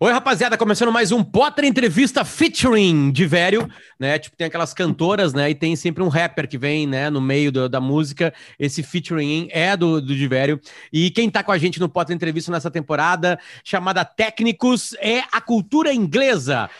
Oi, rapaziada, começando mais um Potter Entrevista featuring de velho, né? Tipo, tem aquelas cantoras, né? E tem sempre um rapper que vem, né, no meio do, da música. Esse featuring é do, do de velho. E quem tá com a gente no Potter Entrevista nessa temporada, chamada Técnicos, é a cultura inglesa.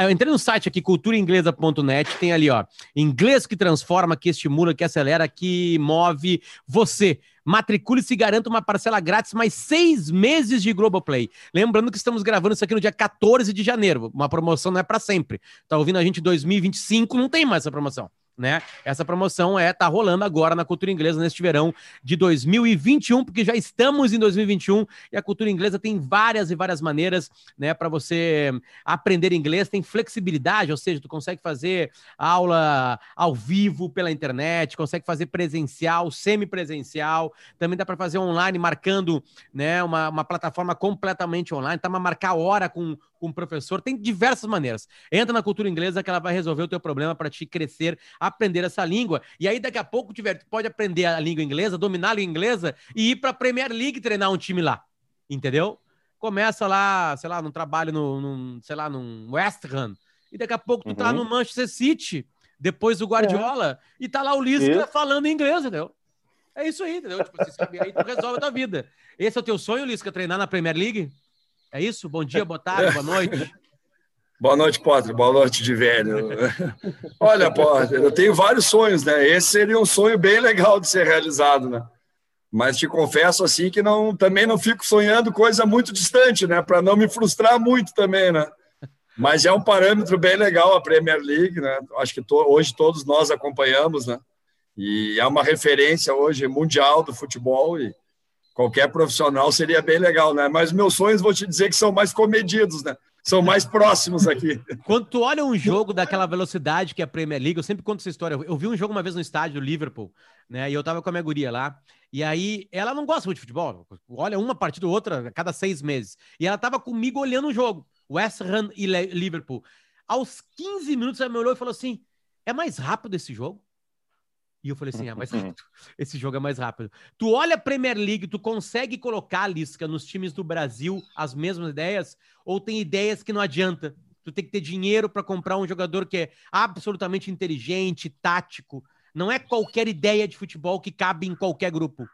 Eu entrei no site aqui, culturainglesa.net, tem ali, ó, inglês que transforma, que estimula, que acelera, que move você. Matricule-se e garanta uma parcela grátis, mais seis meses de Globoplay. Lembrando que estamos gravando isso aqui no dia 14 de janeiro. Uma promoção não é para sempre. Tá ouvindo a gente em 2025, não tem mais essa promoção né? Essa promoção é tá rolando agora na cultura inglesa neste verão de 2021, porque já estamos em 2021 e a cultura inglesa tem várias e várias maneiras, né, para você aprender inglês, tem flexibilidade, ou seja, tu consegue fazer aula ao vivo pela internet, consegue fazer presencial, semipresencial, também dá para fazer online marcando, né, uma, uma plataforma completamente online, tá para marcar hora com com o professor, tem diversas maneiras. Entra na cultura inglesa que ela vai resolver o teu problema para te crescer, aprender essa língua. E aí daqui a pouco tiver, tu pode aprender a língua inglesa, dominar a língua inglesa e ir para a Premier League treinar um time lá. Entendeu? Começa lá, sei lá, num trabalho no, num, sei lá, num West Ham. E daqui a pouco tu tá uhum. tá no Manchester City, depois do Guardiola, é. e tá lá o Lisca falando inglês, entendeu? É isso aí, entendeu? Tipo, aí tu resolve a tua vida. Esse é o teu sonho, Lisca, treinar na Premier League? É isso? Bom dia, boa tarde, boa noite. Boa noite, Potter. Boa noite, de velho. Olha, Potter, eu tenho vários sonhos, né? Esse seria um sonho bem legal de ser realizado, né? Mas te confesso assim que não, também não fico sonhando coisa muito distante, né? Para não me frustrar muito também, né? Mas é um parâmetro bem legal a Premier League, né? Acho que to, hoje todos nós acompanhamos, né? E é uma referência hoje mundial do futebol e qualquer profissional seria bem legal, né? Mas meus sonhos, vou te dizer que são mais comedidos, né? São mais próximos aqui. Quando tu olha um jogo daquela velocidade que é a Premier League, eu sempre conto essa história. Eu vi um jogo uma vez no estádio do Liverpool, né? E eu tava com a minha guria lá. E aí, ela não gosta muito de futebol. Olha uma partida ou outra a cada seis meses. E ela tava comigo olhando o jogo. West Ham e Liverpool. Aos 15 minutos, ela me olhou e falou assim: é mais rápido esse jogo? E eu falei assim: ah, mais rápido. Esse jogo é mais rápido. Tu olha a Premier League, tu consegue colocar, Lisca, nos times do Brasil as mesmas ideias? Ou tem ideias que não adianta? Tu tem que ter dinheiro para comprar um jogador que é absolutamente inteligente, tático. Não é qualquer ideia de futebol que cabe em qualquer grupo.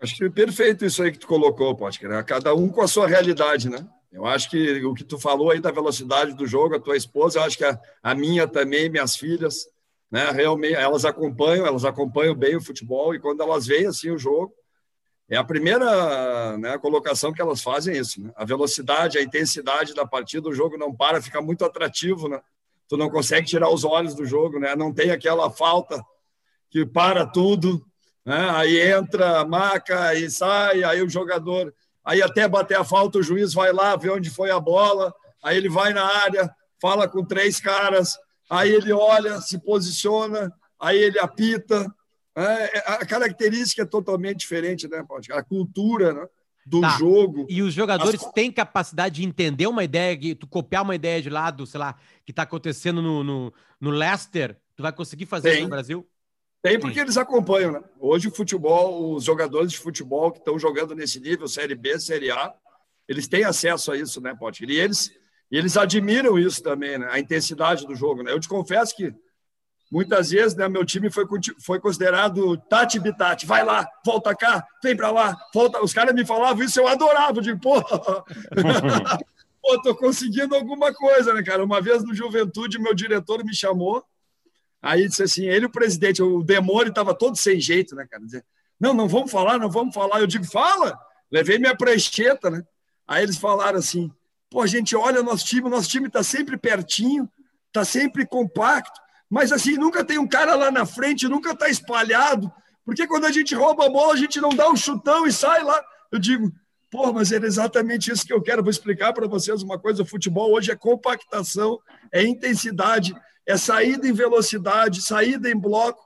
Acho que é perfeito isso aí que tu colocou, Potker. Né? Cada um com a sua realidade, né? Eu acho que o que tu falou aí da velocidade do jogo, a tua esposa, eu acho que a, a minha também, minhas filhas, né? Realmente, elas acompanham, elas acompanham bem o futebol e quando elas veem assim o jogo, é a primeira né, colocação que elas fazem é isso. Né? A velocidade, a intensidade da partida, o jogo não para, fica muito atrativo, né? Tu não consegue tirar os olhos do jogo, né? Não tem aquela falta que para tudo, né? Aí entra, marca e sai, aí o jogador, aí até bater a falta, o juiz vai lá, vê onde foi a bola, aí ele vai na área, fala com três caras, aí ele olha, se posiciona, aí ele apita. É, é a característica é totalmente diferente, né, Paulo? A cultura né, do tá. jogo. E os jogadores as... têm capacidade de entender uma ideia, de tu copiar uma ideia de lado, sei lá, que está acontecendo no, no, no, Leicester, tu vai conseguir fazer Tem. isso no Brasil? Tem porque Sim. eles acompanham, né? Hoje o futebol, os jogadores de futebol que estão jogando nesse nível, Série B, Série A, eles têm acesso a isso, né, Potter? E eles e eles admiram isso também, né? a intensidade do jogo. Né? Eu te confesso que muitas vezes né, meu time foi, foi considerado tati bitati. Vai lá, volta cá, vem para lá, volta. Os caras me falavam isso, eu adorava. Eu digo, pô, pô, tô conseguindo alguma coisa, né, cara? Uma vez no Juventude, meu diretor me chamou. Aí disse assim, ele o presidente, o Demore estava todo sem jeito, né, cara? Dizer, não, não vamos falar, não vamos falar. Eu digo, fala. Levei minha prancheta, né? Aí eles falaram assim, Pô, a gente olha o nosso time, o nosso time está sempre pertinho, está sempre compacto, mas assim, nunca tem um cara lá na frente, nunca está espalhado, porque quando a gente rouba a bola, a gente não dá um chutão e sai lá. Eu digo, pô, mas era exatamente isso que eu quero. Vou explicar para vocês uma coisa: o futebol hoje é compactação, é intensidade, é saída em velocidade, saída em bloco.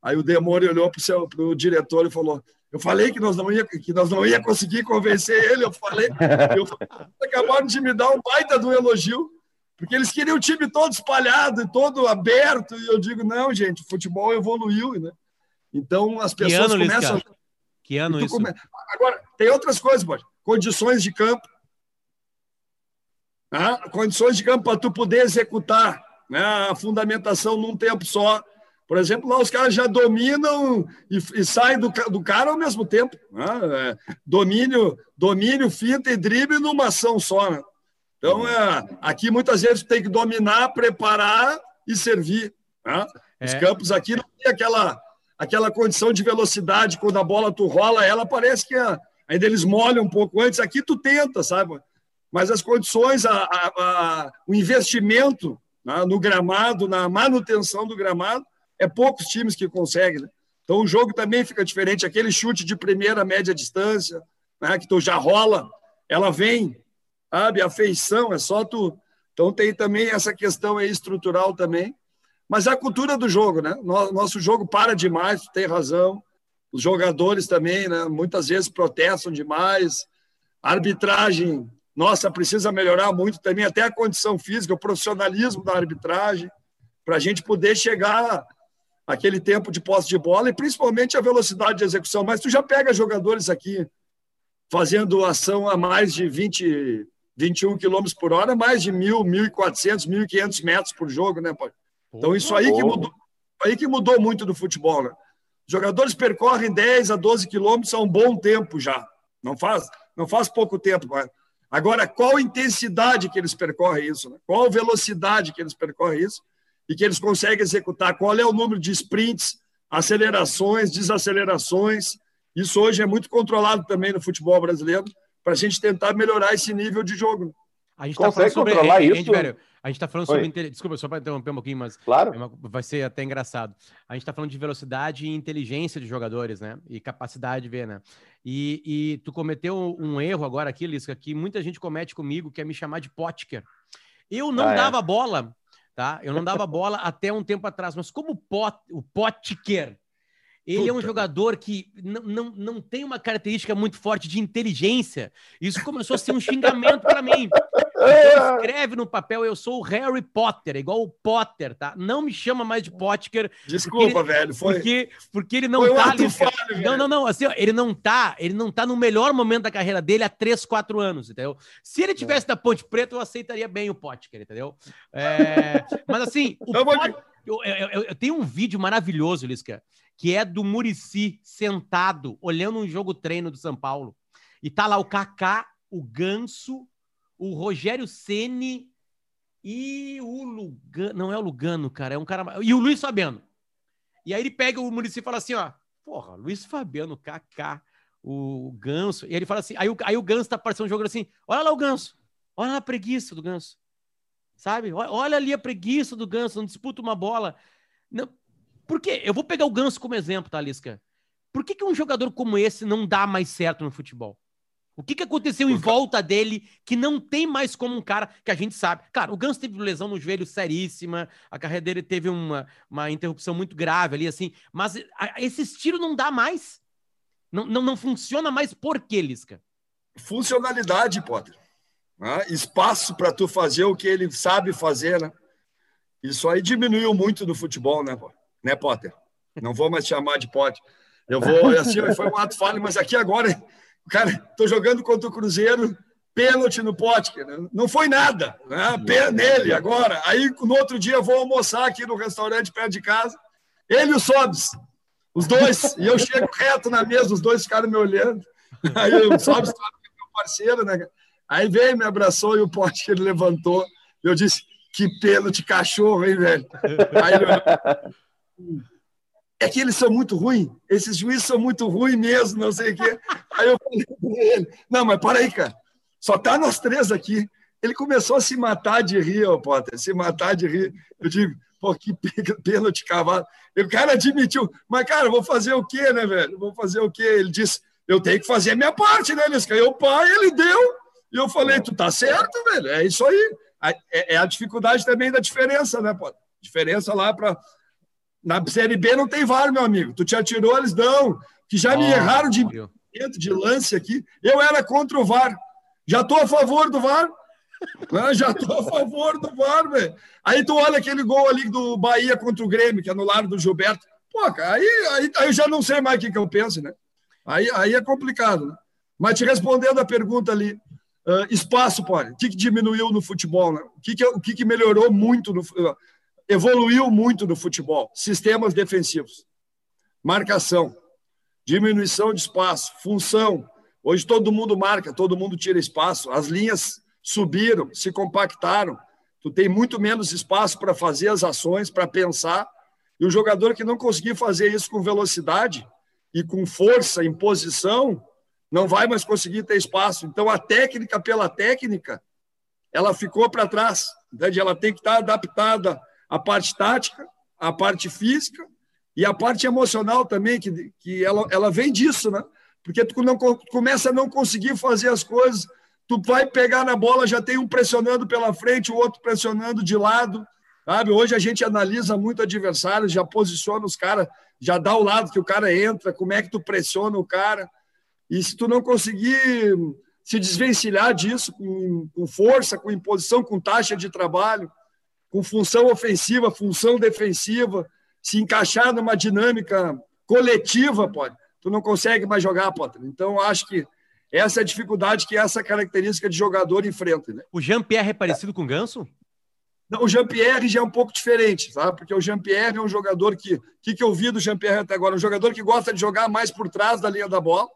Aí o Demônio olhou para o diretor e falou: eu falei que nós não ia, que nós não ia conseguir convencer ele. Eu falei, eu, acabaram de me dar um baita do elogio, porque eles queriam o time todo espalhado e todo aberto. E eu digo, não, gente, o futebol evoluiu, né? Então as pessoas que ano, começam. Que ano isso? Come... Agora, tem outras coisas, pode. condições de campo. Né? Condições de campo para tu poder executar né? a fundamentação num tempo só. Por exemplo, lá os caras já dominam e, e saem do, do cara ao mesmo tempo. Né? É, domínio, domínio, finta e drible numa ação só. Né? Então, é, aqui muitas vezes tem que dominar, preparar e servir. Né? Os é. campos aqui não tem aquela, aquela condição de velocidade, quando a bola tu rola, ela parece que é, ainda eles molham um pouco antes. Aqui tu tenta, sabe? Mas as condições, a, a o investimento né, no gramado, na manutenção do gramado, é poucos times que conseguem. Né? Então o jogo também fica diferente. Aquele chute de primeira, média distância, né, que tu já rola, ela vem, sabe? A feição é só tu. Então tem também essa questão aí estrutural também. Mas é a cultura do jogo, né? Nosso jogo para demais, tu tem razão. Os jogadores também, né? Muitas vezes protestam demais. A arbitragem, nossa, precisa melhorar muito também, até a condição física, o profissionalismo da arbitragem, para a gente poder chegar aquele tempo de posse de bola e principalmente a velocidade de execução. Mas tu já pega jogadores aqui fazendo ação a mais de 20, 21 km por hora, mais de 1.000, 1.400, 1.500 metros por jogo, né, pai? Então isso aí que mudou, aí que mudou muito do futebol, né? Os jogadores percorrem 10 a 12 quilômetros há um bom tempo já. Não faz, não faz pouco tempo. Mas... Agora, qual intensidade que eles percorrem isso? Né? Qual velocidade que eles percorrem isso? E que eles conseguem executar, qual é o número de sprints, acelerações, desacelerações. Isso hoje é muito controlado também no futebol brasileiro, para a gente tentar melhorar esse nível de jogo. A gente está falando sobre controlar é, isso? velho, a gente está falando Oi. sobre. Desculpa, só para interromper um pouquinho, mas claro. É uma... vai ser até engraçado. A gente está falando de velocidade e inteligência de jogadores, né? E capacidade de ver, né? E, e tu cometeu um erro agora aqui, Lisca, que muita gente comete comigo, que é me chamar de Potker. Eu não ah, é? dava bola tá? Eu não dava bola até um tempo atrás, mas como o, Pot, o Potker, ele Puta. é um jogador que não, não, não tem uma característica muito forte de inteligência. Isso começou a ser um xingamento para mim. Então, escreve no papel, eu sou o Harry Potter, igual o Potter, tá? Não me chama mais de Potker. Desculpa, ele, velho. Foi, porque, porque ele não foi tá ali. Falho, não, não, não. Assim, ó, ele não tá, ele não tá no melhor momento da carreira dele há 3, 4 anos, entendeu? Se ele tivesse é. da Ponte Preta, eu aceitaria bem o Potker, entendeu? É, mas assim, o eu, eu, eu, eu, tenho um vídeo maravilhoso, Lisca, que é do Murici sentado, olhando um jogo treino do São Paulo. E tá lá o Kaká, o Ganso o Rogério Ceni e o Lugano. Não é o Lugano, cara, é um cara. E o Luiz Fabiano. E aí ele pega o município e fala assim: ó, porra, Luiz Fabiano, Kaká, o Ganso. E ele fala assim: aí o, aí o Ganso tá aparecendo jogando assim: olha lá o Ganso, olha a preguiça do Ganso. Sabe? Olha ali a preguiça do Ganso, não disputa uma bola. Não, por quê? Eu vou pegar o Ganso como exemplo, tá, Lisca? Por que, que um jogador como esse não dá mais certo no futebol? O que, que aconteceu em volta dele que não tem mais como um cara que a gente sabe? Claro, o Ganso teve lesão no joelho seríssima, a carreira dele teve uma, uma interrupção muito grave ali, assim, mas esse estilo não dá mais. Não, não, não funciona mais por quê, Lisca? Funcionalidade, Potter. Ah, espaço para tu fazer o que ele sabe fazer, né? Isso aí diminuiu muito no futebol, né, né Potter? Não vou mais chamar de Potter. Eu vou, assim, foi um ato falho, mas aqui agora Cara, estou jogando contra o Cruzeiro, pênalti no pote. Não foi nada. Né? Pé nele agora. Aí no outro dia eu vou almoçar aqui no restaurante perto de casa. Ele e o Sobs. Os dois. E eu chego reto na mesa, os dois ficaram me olhando. Aí o Sobs, meu parceiro, né? Aí veio, me abraçou e o ele levantou. Eu disse, que pênalti cachorro, hein, velho? Aí ele é que eles são muito ruins, esses juízes são muito ruins mesmo, não sei o quê. Aí eu falei para ele, não, mas para aí, cara, só tá nós três aqui. Ele começou a se matar de rir, ô Potter, se matar de rir. Eu digo, pô, que pênalti cavalo. E o cara admitiu, mas, cara, vou fazer o quê, né, velho? Vou fazer o quê? Ele disse, eu tenho que fazer a minha parte, né, Lisca? Eu, pai, ele deu. E eu falei, tu tá certo, velho, é isso aí. É, é a dificuldade também da diferença, né, Potter? Diferença lá para na Série B não tem VAR, meu amigo. Tu te atirou, eles dão. Que já oh, me erraram de, de lance aqui. Eu era contra o VAR. Já estou a favor do VAR. Já estou a favor do VAR, velho. Aí tu olha aquele gol ali do Bahia contra o Grêmio, que anularam do Gilberto. Pô, cara, aí, aí, aí eu já não sei mais o que, que eu penso, né? Aí, aí é complicado, né? Mas te respondendo a pergunta ali, uh, espaço, pode. O que, que, diminuiu no futebol? Né? O, que, que, o que, que melhorou muito, no, uh, evoluiu muito no futebol? Sistemas defensivos, marcação, diminuição de espaço, função. Hoje todo mundo marca, todo mundo tira espaço. As linhas subiram, se compactaram. Tu tem muito menos espaço para fazer as ações, para pensar. E o jogador que não conseguir fazer isso com velocidade e com força, em posição, não vai mais conseguir ter espaço. Então, a técnica pela técnica, ela ficou para trás. Entende? Ela tem que estar adaptada à parte tática, à parte física e à parte emocional também, que, que ela, ela vem disso, né? Porque tu não, começa a não conseguir fazer as coisas, tu vai pegar na bola, já tem um pressionando pela frente, o outro pressionando de lado, sabe? Hoje a gente analisa muito adversário, já posiciona os caras, já dá o lado que o cara entra, como é que tu pressiona o cara. E se tu não conseguir se desvencilhar disso com, com força, com imposição, com taxa de trabalho, com função ofensiva, função defensiva, se encaixar numa dinâmica coletiva, pode, tu não consegue mais jogar, Potter. Então, acho que essa é a dificuldade que essa característica de jogador enfrenta. Né? O Jean-Pierre é parecido é. com o Ganso? Não, o Jean-Pierre já é um pouco diferente, sabe? Porque o Jean-Pierre é um jogador que. O que, que eu vi do Jean-Pierre até agora? Um jogador que gosta de jogar mais por trás da linha da bola,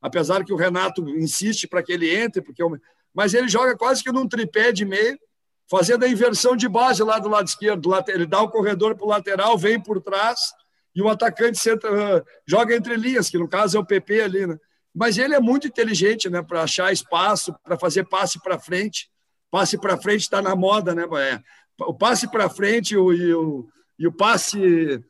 apesar que o Renato insiste para que ele entre, porque eu... mas ele joga quase que num tripé de meio, fazendo a inversão de base lá do lado esquerdo. Ele dá o corredor para o lateral, vem por trás, e o atacante senta, joga entre linhas, que no caso é o PP ali, né? Mas ele é muito inteligente, né? Para achar espaço, para fazer passe para frente. Passe para frente está na moda, né? É, o passe para frente e o, e o passe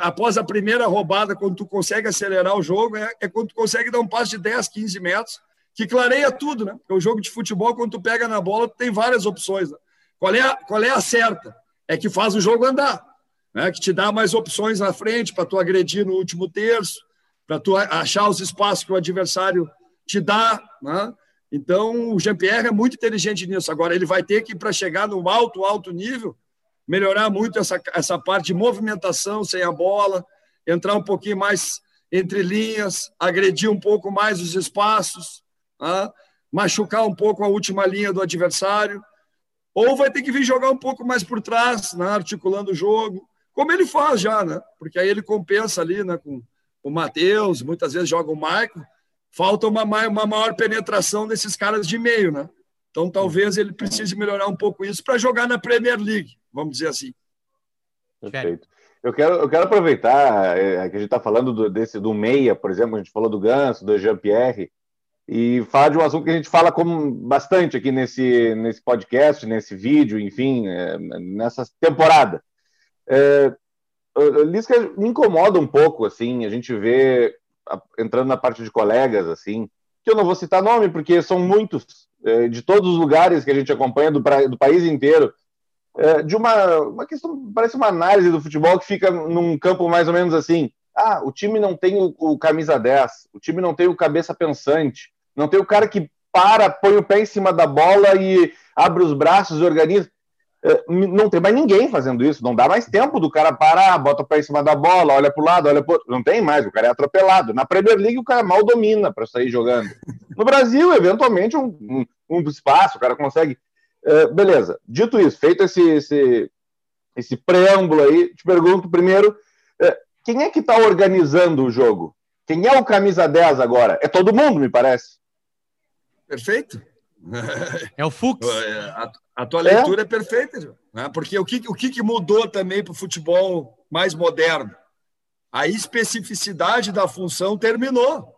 após a primeira roubada, quando tu consegue acelerar o jogo, é, é, quando tu consegue dar um passe de 10, 15 metros, que clareia tudo, né? Porque o jogo de futebol, quando tu pega na bola, tu tem várias opções. Né? Qual, é a, qual é a certa? É que faz o jogo andar, né? que te dá mais opções na frente para tu agredir no último terço, para tu achar os espaços que o adversário te dá. Né? Então, o Jean-Pierre é muito inteligente nisso. Agora, ele vai ter que, para chegar no alto, alto nível, melhorar muito essa, essa parte de movimentação sem a bola, entrar um pouquinho mais entre linhas, agredir um pouco mais os espaços, machucar um pouco a última linha do adversário, ou vai ter que vir jogar um pouco mais por trás, né? articulando o jogo, como ele faz já, né? porque aí ele compensa ali né? com o Matheus, muitas vezes joga o Maicon, falta uma, uma maior penetração desses caras de meio, né? Então talvez ele precise melhorar um pouco isso para jogar na Premier League, vamos dizer assim. Perfeito. Eu quero, eu quero aproveitar é, que a gente está falando do, desse, do Meia, por exemplo, a gente falou do Ganso, do Jean-Pierre, e falar de um assunto que a gente fala como bastante aqui nesse, nesse podcast, nesse vídeo, enfim, é, nessa temporada. É, Lisca me incomoda um pouco, assim, a gente vê entrando na parte de colegas, assim, que eu não vou citar nome, porque são muitos, é, de todos os lugares que a gente acompanha do, do país inteiro, é, de uma, uma questão, parece uma análise do futebol que fica num campo mais ou menos assim, ah, o time não tem o, o camisa 10, o time não tem o cabeça pensante, não tem o cara que para, põe o pé em cima da bola e abre os braços organiza. É, não tem mais ninguém fazendo isso, não dá mais tempo do cara parar, bota o pé em cima da bola, olha para o lado, olha para Não tem mais, o cara é atropelado. Na Premier League o cara mal domina para sair jogando. No Brasil, eventualmente, um, um, um espaço, o cara consegue. Uh, beleza, dito isso, feito esse, esse, esse preâmbulo aí, te pergunto primeiro: uh, quem é que está organizando o jogo? Quem é o camisa 10 agora? É todo mundo, me parece. Perfeito. É o Fux. A, a tua leitura é, é perfeita, né? porque o que, o que mudou também para o futebol mais moderno? A especificidade da função terminou.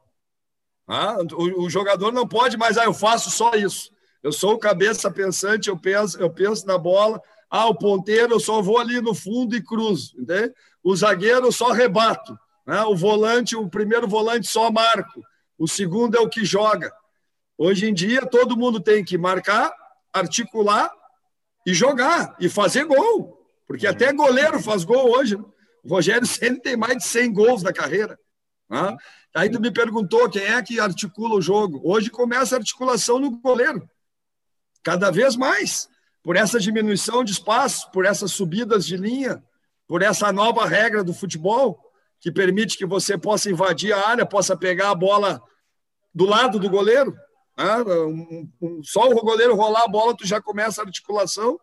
Ah, o, o, jogador não pode mais, ah, eu faço só isso. Eu sou o cabeça pensante, eu penso, eu penso na bola. Ah, o ponteiro, eu só vou ali no fundo e cruzo. Entende? O zagueiro, eu só rebato. Né? O volante, o primeiro volante, só marco. O segundo é o que joga. Hoje em dia, todo mundo tem que marcar, articular e jogar e fazer gol. Porque até goleiro faz gol hoje. Né? O Rogério sempre tem mais de 100 gols na carreira. Né? Aí tu me perguntou quem é que articula o jogo. Hoje começa a articulação no goleiro. Cada vez mais. Por essa diminuição de espaço, por essas subidas de linha, por essa nova regra do futebol, que permite que você possa invadir a área, possa pegar a bola do lado do goleiro. Né? Um, um, só o goleiro rolar a bola, tu já começa a articulação.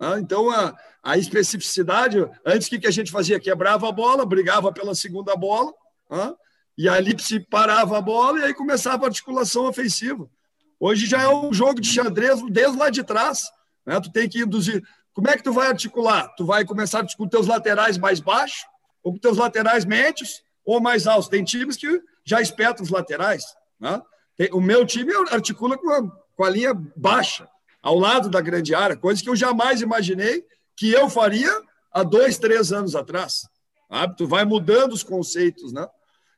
Né? Então, a, a especificidade, antes que, que a gente fazia? Quebrava a bola, brigava pela segunda bola, né? e ali se parava a bola e aí começava a articulação ofensiva. Hoje já é um jogo de xadrez desde lá de trás. Né? Tu tem que induzir. Como é que tu vai articular? Tu vai começar com teus laterais mais baixos, ou com teus laterais médios, ou mais altos. Tem times que já espetam os laterais. Né? O meu time articula com a, com a linha baixa, ao lado da grande área, coisa que eu jamais imaginei que eu faria há dois, três anos atrás. Sabe? Tu vai mudando os conceitos, né?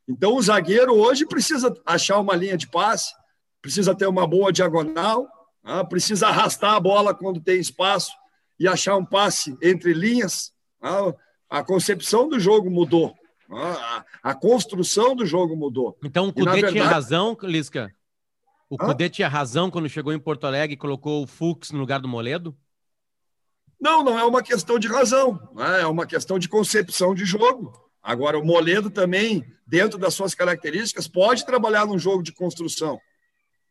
Então, o zagueiro hoje precisa achar uma linha de passe, precisa ter uma boa diagonal, né? precisa arrastar a bola quando tem espaço e achar um passe entre linhas. Né? A concepção do jogo mudou. A, a, construção do jogo mudou. Então, o Cudê verdade... tinha razão, Lisca? O Cudê tinha razão quando chegou em Porto Alegre e colocou o Fux no lugar do Moledo? Não, não é uma questão de razão, né? é uma questão de concepção de jogo. Agora, o Moledo também, dentro das suas características, pode trabalhar num jogo de construção.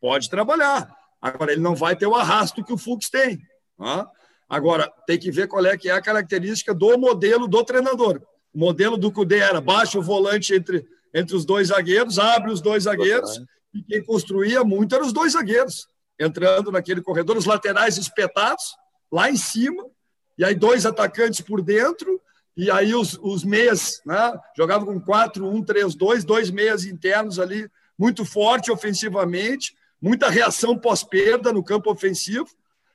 Pode trabalhar. Agora, ele não vai ter o arrasto que o Fux tem. Agora, tem que ver qual é que é a característica do modelo do treinador. O modelo do Cudê era baixa o volante entre, entre os dois zagueiros, abre os dois zagueiros, e quem construía muito eram os dois zagueiros, entrando naquele corredor, os laterais espetados, lá em cima, e aí dois atacantes por dentro, e aí os, os meias, né? Jogava com 4, 1, 3, 2, dois meias internos ali, muito forte ofensivamente, muita reação pós-perda no campo ofensivo.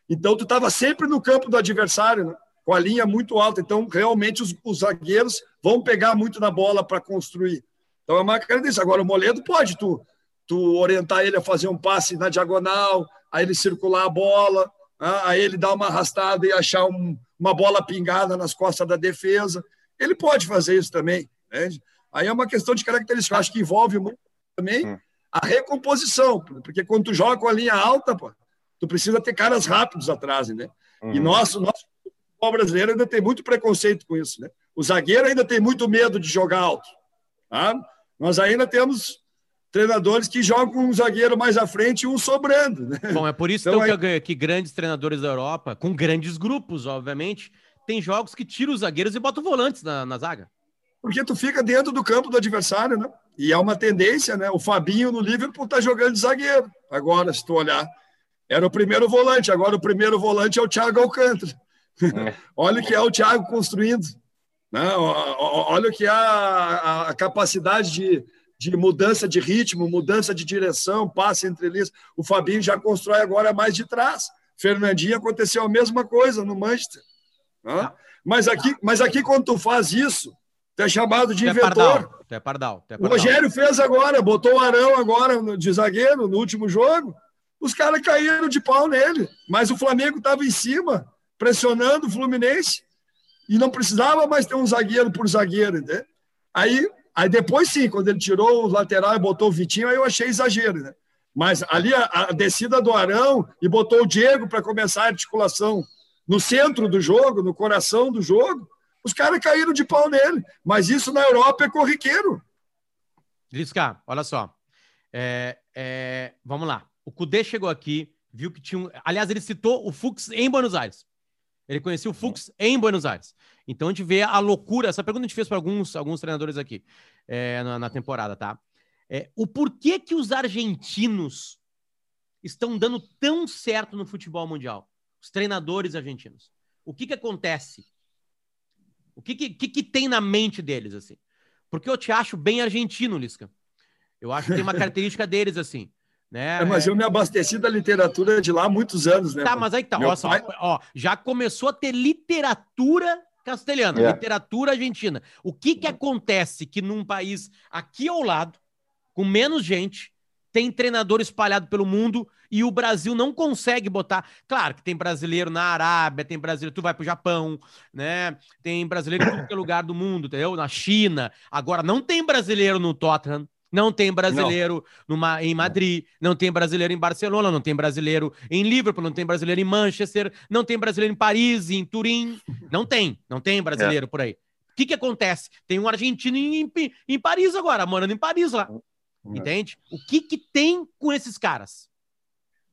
Então, tu estava sempre no campo do adversário, né? Com a linha muito alta. Então, realmente, os, os zagueiros vão pegar muito na bola para construir. Então, é uma característica. Agora, o Moledo pode tu, tu orientar ele a fazer um passe na diagonal, aí ele circular a bola, aí ele dar uma arrastada e achar um, uma bola pingada nas costas da defesa. Ele pode fazer isso também. Entende? Aí é uma questão de característica. Eu acho que envolve muito também hum. a recomposição, porque quando tu joga com a linha alta, pô, tu precisa ter caras rápidos atrás, né? Uhum. E nosso, nosso futebol brasileiro ainda tem muito preconceito com isso, né? O zagueiro ainda tem muito medo de jogar alto. Tá? Nós ainda temos treinadores que jogam com um zagueiro mais à frente e um sobrando. Né? Bom, é por isso então, então que, que, grandes treinadores da Europa, com grandes grupos, obviamente, tem jogos que tiram os zagueiros e botam volantes na, na zaga. Porque tu fica dentro do campo do adversário, né? E é uma tendência, né? O Fabinho no Liverpool tá jogando de zagueiro. Agora, se tu olhar, era o primeiro volante, agora o primeiro volante é o Thiago Alcântara. É. olha o que é o Thiago construindo. Né? Olha o que é a, a capacidade de, de mudança de ritmo, mudança de direção, passe entre eles. O Fabinho já constrói agora mais de trás. Fernandinho aconteceu a mesma coisa no Manchester. Né? Mas, aqui, mas aqui, quando tu faz isso, tu é chamado de inventor. Pardal. É pardal. O Rogério fez agora, botou o Arão agora de zagueiro no último jogo. Os caras caíram de pau nele, mas o Flamengo estava em cima, pressionando o Fluminense, e não precisava mais ter um zagueiro por zagueiro, entendeu? Aí Aí depois sim, quando ele tirou o lateral e botou o Vitinho, aí eu achei exagero, né? Mas ali a, a descida do Arão e botou o Diego para começar a articulação no centro do jogo, no coração do jogo, os caras caíram de pau nele. Mas isso na Europa é corriqueiro. Lisca, olha só. É, é, vamos lá. O Cudê chegou aqui, viu que tinha um. Aliás, ele citou o Fux em Buenos Aires. Ele conhecia o Fux em Buenos Aires. Então a gente vê a loucura. Essa pergunta a gente fez para alguns, alguns treinadores aqui é, na, na, temporada, tá? É, o porquê que os argentinos estão dando tão certo no futebol mundial? Os treinadores argentinos. O que que acontece? O que que, que, que tem na mente deles, assim? Porque eu te acho bem argentino, Lisca. Eu acho que tem uma característica deles, assim. Né? É, mas eu me abasteci da literatura de lá há muitos anos, né? Tá, mas aí tá. Ó, pai... ó, já começou a ter literatura castelhana, yeah. literatura argentina. O que que acontece que num país aqui ao lado, com menos gente, tem treinador espalhado pelo mundo e o Brasil não consegue botar. Claro que tem brasileiro na Arábia, tem brasileiro, tu vai pro Japão, né? Tem brasileiro em é lugar do mundo, entendeu? Na China. Agora não tem brasileiro no Tottenham, não tem brasileiro numa, em Madrid, não tem brasileiro em Barcelona, não tem brasileiro em Liverpool, não tem brasileiro em Manchester, não tem brasileiro em Paris, em Turim. Não tem, não tem brasileiro é. por aí. O que, que acontece? Tem um argentino em, em, em, Paris agora, morando em Paris lá. É. Entende? O que, que tem com esses caras?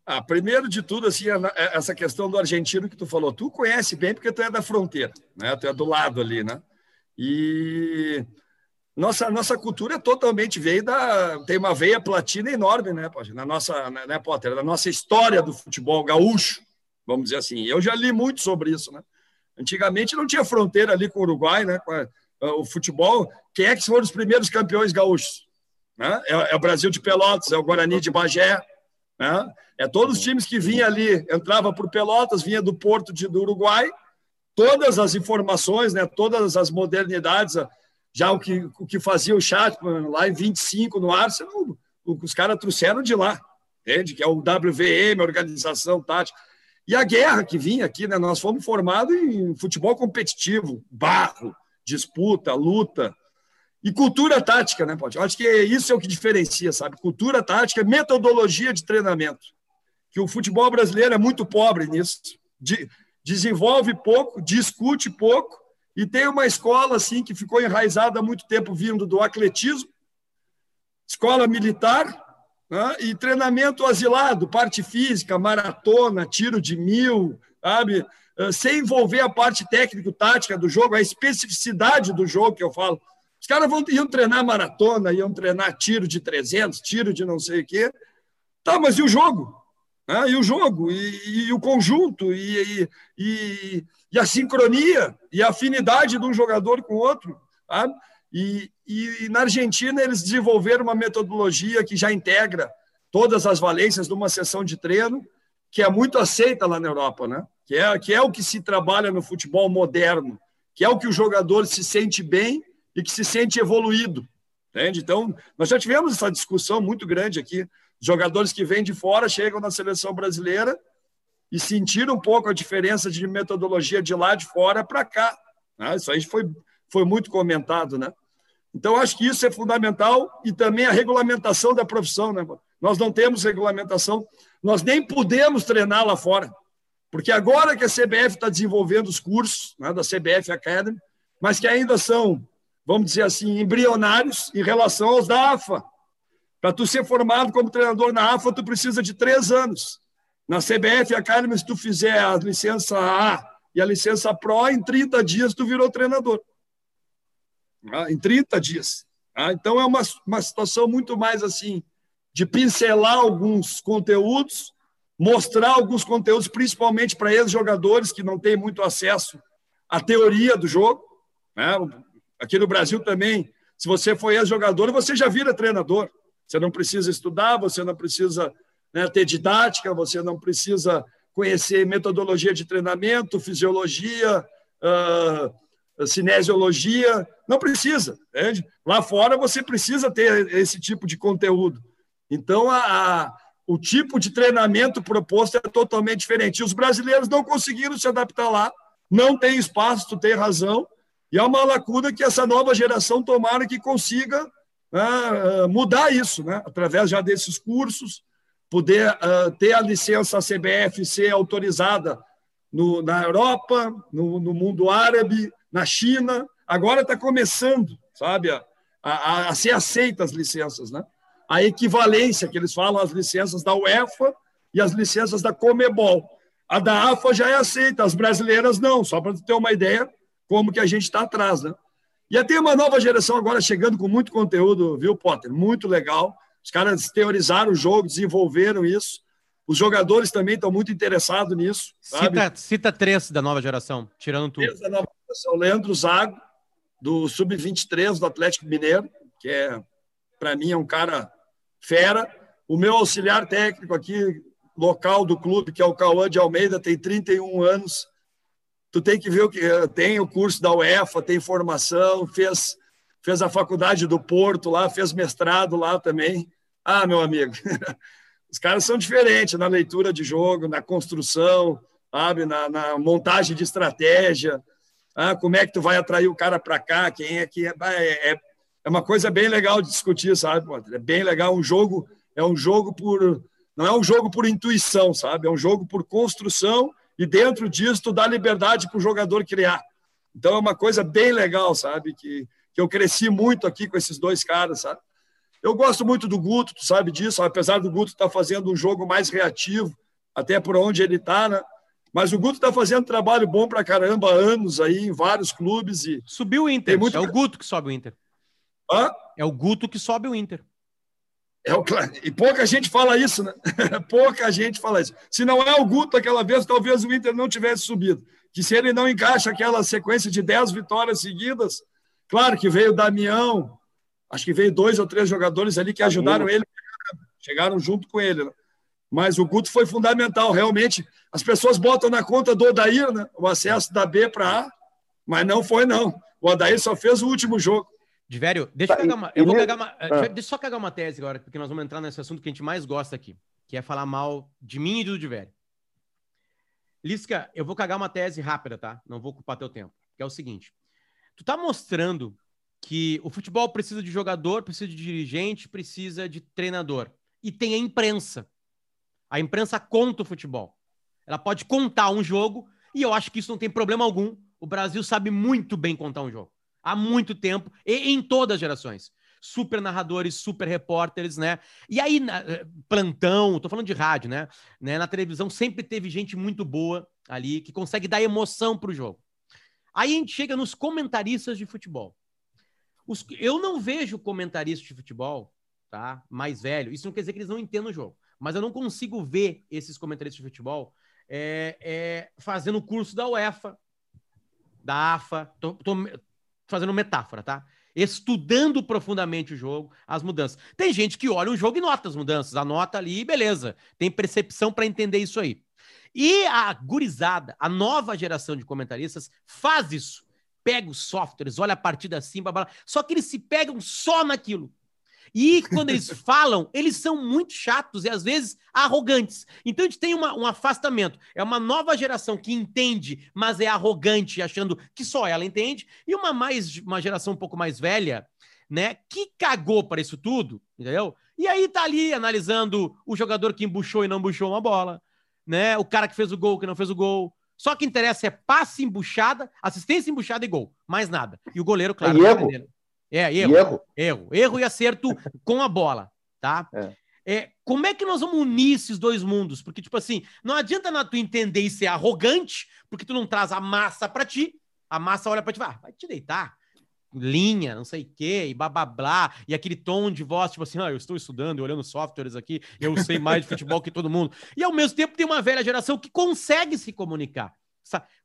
Ah, primeiro de tudo, assim, essa questão do argentino que tu falou, tu conhece bem porque tu é da fronteira, né? Tu é do lado ali, né? E nossa nossa cultura é totalmente veio da tem uma veia platina enorme, né, Potter? Na nossa, né, né, Potter, na nossa história do futebol gaúcho, vamos dizer assim. Eu já li muito sobre isso, né? Antigamente não tinha fronteira ali com o Uruguai, né? Com a, o futebol, quem é que foram os primeiros campeões gaúchos? Né? É, é, o Brasil de Pelotas, é o Guarani de Bagé, né? É todos os times que vinham ali, entrava por Pelotas, vinha do Porto de, do Uruguai, todas as informações, né, todas as modernidades, já o que, o que fazia o chat lá em 25 no Arsenal, os caras trouxeram de lá, entende? Que é o WVM, Organização Tática. E a guerra que vinha aqui, né? Nós fomos formados em futebol competitivo, barro, disputa, luta, e cultura tática, né, Pode? Eu acho que isso é o que diferencia, sabe? Cultura tática, metodologia de treinamento. Que o futebol brasileiro é muito pobre nisso. De, desenvolve pouco, discute pouco, e tem uma escola assim que ficou enraizada há muito tempo vindo do atletismo, escola militar, né? e treinamento asilado, parte física, maratona, tiro de mil, sabe? Ah, sem envolver a parte técnico-tática do jogo, a especificidade do jogo que eu falo. Os caras vão, iam treinar maratona, iam treinar tiro de 300, tiro de não sei o quê. Tá, mas e o jogo? Ah, e o jogo? E, e o conjunto? E, e, e, a sincronia? E a afinidade de um jogador com o outro? Sabe? E, e na Argentina eles desenvolveram uma metodologia que já integra todas as valências de uma sessão de treino, que é muito aceita lá na Europa, né? que, é, que é o que se trabalha no futebol moderno, que é o que o jogador se sente bem e que se sente evoluído. Entende? Então, nós já tivemos essa discussão muito grande aqui. Jogadores que vêm de fora chegam na seleção brasileira e sentiram um pouco a diferença de metodologia de lá de fora para cá. Né? Isso aí foi, foi muito comentado, né? Então, acho que isso é fundamental e também a regulamentação da profissão, né? Nós não temos regulamentação, nós nem podemos treinar lá fora, porque agora que a CBF está desenvolvendo os cursos né, da CBF Academy, mas que ainda são vamos dizer assim, embrionários em relação aos da AFA. Para tu ser formado como treinador na AFA, tu precisa de três anos. Na CBF Academy, se tu fizer a licença A e a licença Pro, em 30 dias tu virou treinador. Ah, em 30 dias. Ah, então é uma, uma situação muito mais assim, de pincelar alguns conteúdos, mostrar alguns conteúdos, principalmente para ex-jogadores que não têm muito acesso à teoria do jogo. Né? Aqui no Brasil também, se você for ex-jogador, você já vira treinador. Você não precisa estudar, você não precisa né, ter didática, você não precisa conhecer metodologia de treinamento, fisiologia, uh, cinesiologia. Não precisa. Entende? Lá fora você precisa ter esse tipo de conteúdo. Então, a, a, o tipo de treinamento proposto é totalmente diferente. E os brasileiros não conseguiram se adaptar lá, não tem espaço, tu tem razão, e é uma lacuna que essa nova geração tomara que consiga né, mudar isso, né, através já desses cursos, poder uh, ter a licença CBF ser autorizada no, na Europa, no, no, mundo árabe, na China. Agora está começando, sabe, a, a, a, ser aceitas as licenças, né? A equivalência que eles falam, as licenças da UEFA e as licenças da Comebol. A da AFA já é aceita, as brasileiras não, só para ter uma ideia como que a gente está atrás, né? E até uma nova geração agora chegando com muito conteúdo, viu, Potter? Muito legal. Os caras teorizaram o jogo, desenvolveram isso. Os jogadores também estão muito interessados nisso. Cita, cita três da nova geração, tirando tudo. Três da nova geração. Leandro Zago, do Sub-23 do Atlético Mineiro, que é, para mim, é um cara fera. O meu auxiliar técnico aqui, local do clube, que é o Cauã de Almeida, tem 31 anos tu tem que ver o que eh, tem o curso da UEFA, tem formação, fez fez a faculdade do Porto lá, fez mestrado lá também. Ah, meu amigo, os caras são diferentes na leitura de jogo, na construção, sabe, na, na montagem de estratégia. Ah, como é que tu vai atrair o cara para cá? Quem é que é, é, é uma coisa bem legal de discutir, sabe? É bem legal um jogo, é um jogo por não é um jogo por intuição, sabe? É um jogo por construção e dentro disso tu dá liberdade para o jogador criar. Então é uma coisa bem legal, sabe? Que, que eu cresci muito aqui com esses dois caras, sabe? Eu gosto muito do Guto, tu sabe disso, apesar do Guto estar tá fazendo um jogo mais reativo, até por onde ele está, né? Mas o Guto está fazendo trabalho bom para caramba, anos aí, em vários clubes. e Subiu o Inter. Muito... É o Guto que sobe o Inter. Hã? É o Guto que sobe o Inter. É o... E pouca gente fala isso, né? pouca gente fala isso. Se não é o Guto aquela vez, talvez o Inter não tivesse subido. Que se ele não encaixa aquela sequência de 10 vitórias seguidas, claro que veio o Damião, acho que veio dois ou três jogadores ali que ajudaram ele, chegaram junto com ele. Né? Mas o Guto foi fundamental, realmente. As pessoas botam na conta do Odair né? o acesso da B para A, mas não foi, não. O Odair só fez o último jogo. De velho, deixa tá, eu pegar uma. Eu vou pegar uma. Ah. Deixa eu só pegar uma tese agora, porque nós vamos entrar nesse assunto que a gente mais gosta aqui, que é falar mal de mim e do de velho. Lisca, eu vou cagar uma tese rápida, tá? Não vou ocupar teu tempo. Que é o seguinte: tu tá mostrando que o futebol precisa de jogador, precisa de dirigente, precisa de treinador. E tem a imprensa. A imprensa conta o futebol. Ela pode contar um jogo e eu acho que isso não tem problema algum. O Brasil sabe muito bem contar um jogo. Há muito tempo e em todas as gerações. Super narradores, super repórteres, né? E aí, eh, plantão, tô falando de rádio, né? né? Na televisão sempre teve gente muito boa ali que consegue dar emoção pro jogo. Aí a gente chega nos comentaristas de futebol. Os, eu não vejo comentaristas de futebol, tá? Mais velho. Isso não quer dizer que eles não entendam o jogo mas eu não consigo ver esses comentaristas de futebol é, é, fazendo curso da UEFA, da AFA, tô, tô fazendo metáfora, tá? Estudando profundamente o jogo, as mudanças. Tem gente que olha o jogo e nota as mudanças, anota ali, beleza. Tem percepção para entender isso aí. E a gurizada, a nova geração de comentaristas, faz isso. Pega os softwares, olha a partida assim, blá, só que eles se pegam só naquilo. E quando eles falam, eles são muito chatos e às vezes arrogantes. Então a gente tem uma, um afastamento. É uma nova geração que entende, mas é arrogante, achando que só ela entende, e uma mais uma geração um pouco mais velha, né, que cagou para isso tudo, entendeu? E aí tá ali analisando o jogador que embuchou e não embuchou uma bola, né? O cara que fez o gol, que não fez o gol. Só que interessa é passe embuchada, assistência embuchada e gol. Mais nada. E o goleiro, claro. E erro. É, erro. erro. Erro. Erro e acerto com a bola, tá? É. É, como é que nós vamos unir esses dois mundos? Porque, tipo assim, não adianta na tu entender e ser arrogante, porque tu não traz a massa para ti. A massa olha para ti, ah, vai te deitar. Linha, não sei o quê, e blá, blá, blá, e aquele tom de voz, tipo assim, ah, eu estou estudando, olhando softwares aqui, eu sei mais de futebol que todo mundo. E ao mesmo tempo tem uma velha geração que consegue se comunicar.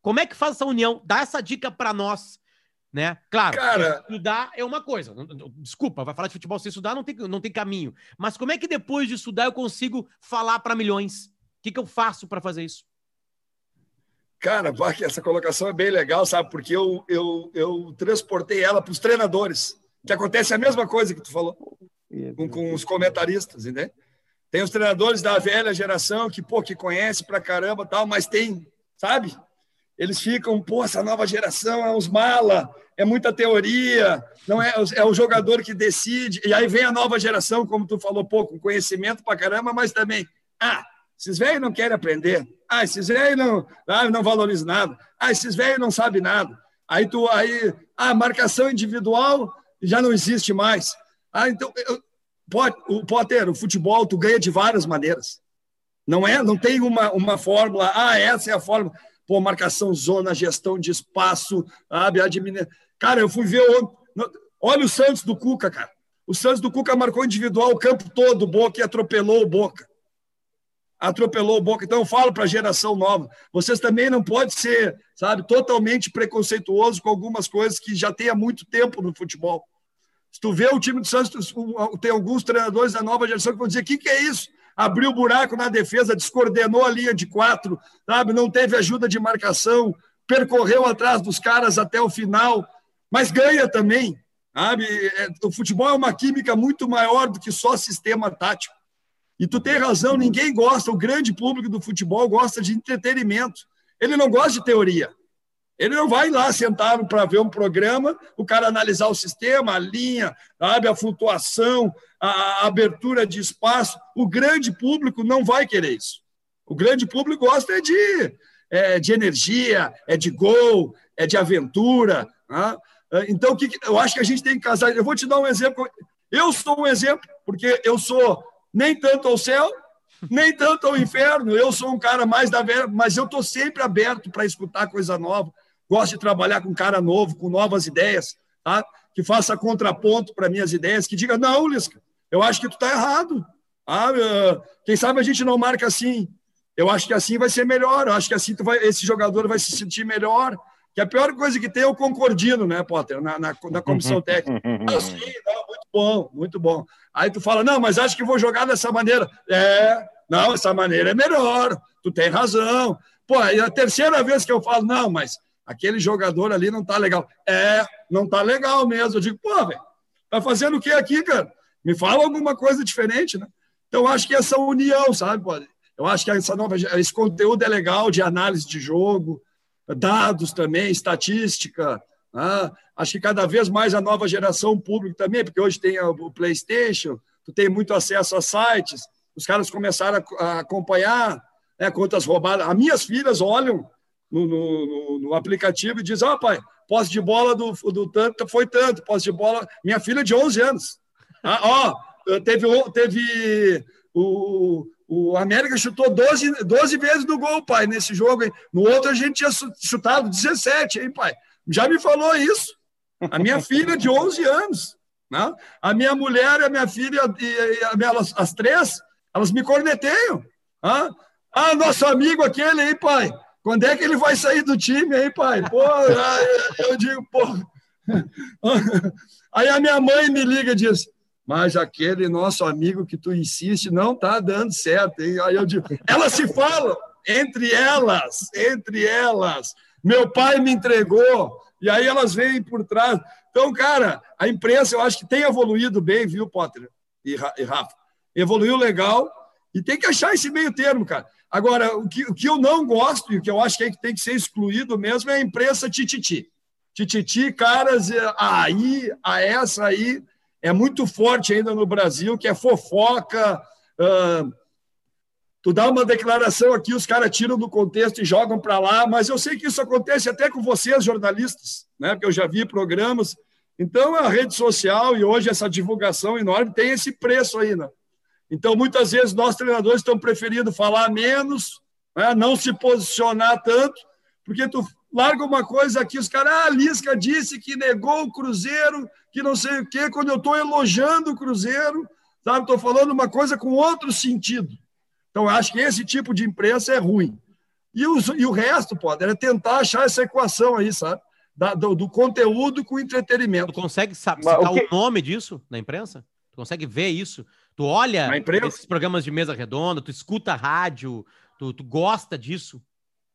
Como é que faz essa união? Dá essa dica para nós né? Claro, Cara... estudar é uma coisa. Desculpa, vai falar de futebol sem estudar não tem, não tem caminho. Mas como é que depois de estudar eu consigo falar para milhões? O que, que eu faço para fazer isso? Cara, essa colocação é bem legal, sabe? Porque eu, eu, eu transportei ela para os treinadores, que acontece a mesma coisa que tu falou com, com os comentaristas, entende? Tem os treinadores da velha geração que, pô, que conhece pra caramba tal, mas tem, sabe? Eles ficam, pô, essa nova geração é uns mala, é muita teoria, não é, é o jogador que decide. E aí vem a nova geração, como tu falou, pouco, com conhecimento pra caramba, mas também, ah, esses velhos não querem aprender. Ah, esses velhos não, ah, não valorizam nada. Ah, esses velhos não sabem nada. Aí tu aí, a ah, marcação individual já não existe mais. Ah, então eu, o Potter, o futebol tu ganha de várias maneiras. Não é, não tem uma, uma fórmula. Ah, essa é a fórmula. Pô, marcação zona, gestão de espaço, sabe? Admin... Cara, eu fui ver. Olha o Santos do Cuca, cara. O Santos do Cuca marcou individual o campo todo, o Boca, e atropelou o Boca. Atropelou o Boca. Então eu falo para a geração nova: vocês também não podem ser, sabe, totalmente preconceituoso com algumas coisas que já tem há muito tempo no futebol. Se tu vê o time do Santos, tem alguns treinadores da nova geração que vão dizer: o que, que é isso? Abriu buraco na defesa, descoordenou a linha de quatro, sabe? Não teve ajuda de marcação, percorreu atrás dos caras até o final mas ganha também. Sabe? É, o futebol é uma química muito maior do que só sistema tático. E tu tem razão, ninguém gosta, o grande público do futebol gosta de entretenimento. Ele não gosta de teoria. Ele não vai lá sentado para ver um programa, o cara analisar o sistema, a linha, sabe, a flutuação, a abertura de espaço. O grande público não vai querer isso. O grande público gosta é de, é, de energia, é de gol, é de aventura. Né? É, então, que, eu acho que a gente tem que casar. Eu vou te dar um exemplo. Eu sou um exemplo, porque eu sou nem tanto ao céu, nem tanto ao inferno. Eu sou um cara mais da vera, mas eu estou sempre aberto para escutar coisa nova. Gosto de trabalhar com cara novo, com novas ideias, tá? que faça contraponto para minhas ideias, que diga, não, Lisca, eu acho que tu está errado. Ah, quem sabe a gente não marca assim. Eu acho que assim vai ser melhor. Eu acho que assim vai, esse jogador vai se sentir melhor. Que a pior coisa que tem é o concordino, né, Potter, na, na, na comissão técnica. Assim, não, muito bom, muito bom. Aí tu fala, não, mas acho que vou jogar dessa maneira. É, não, essa maneira é melhor. Tu tem razão. Pô, é a terceira vez que eu falo, não, mas aquele jogador ali não tá legal. É, não tá legal mesmo. Eu digo, pô, velho, tá fazendo o que aqui, cara? Me fala alguma coisa diferente, né? Então, acho que essa união, sabe? Eu acho que essa nova, esse conteúdo é legal de análise de jogo, dados também, estatística. Né? Acho que cada vez mais a nova geração pública também, porque hoje tem o PlayStation, tu tem muito acesso a sites, os caras começaram a acompanhar né, quantas roubadas. As minhas filhas olham no, no, no aplicativo e dizem: Ó, oh, pai, posse de bola do, do tanto foi tanto, posse de bola. Minha filha de 11 anos. Ah, ó, teve, teve o, o América chutou 12, 12 vezes no gol, pai, nesse jogo. Hein? No outro a gente tinha chutado 17, hein, pai? Já me falou isso. A minha filha de 11 anos. Né? A minha mulher a minha filha, e, a minha, as três, elas me corneteiam. Ah, ah, nosso amigo aquele, hein, pai? Quando é que ele vai sair do time, hein, pai? Pô, eu digo, pô. Aí a minha mãe me liga e diz: mas aquele nosso amigo que tu insiste não está dando certo. Aí eu digo, elas se falam entre elas, entre elas. Meu pai me entregou, e aí elas vêm por trás. Então, cara, a imprensa eu acho que tem evoluído bem, viu, Potter e Rafa? Evoluiu legal, e tem que achar esse meio termo, cara. Agora, o que, o que eu não gosto, e o que eu acho que tem que ser excluído mesmo, é a imprensa tititi. Tititi, caras, aí, a essa aí, é muito forte ainda no Brasil, que é fofoca. Uh, tu dá uma declaração aqui, os caras tiram do contexto e jogam para lá, mas eu sei que isso acontece até com vocês, jornalistas, né? porque eu já vi programas. Então, a rede social e hoje essa divulgação enorme tem esse preço aí. Né? Então, muitas vezes, nós treinadores estão preferindo falar menos, né? não se posicionar tanto, porque tu larga uma coisa aqui, os caras, ah, a Lisca disse que negou o Cruzeiro, que não sei o quê, quando eu estou elogiando o Cruzeiro, sabe? Estou falando uma coisa com outro sentido. Então, acho que esse tipo de imprensa é ruim. E, os, e o resto, pode, é tentar achar essa equação aí, sabe? Da, do, do, conteúdo com entretenimento. Tu consegue saber, citar o, o, nome disso na imprensa? Tu consegue ver isso? Tu olha esses programas de mesa redonda, tu escuta rádio, tu, tu gosta disso?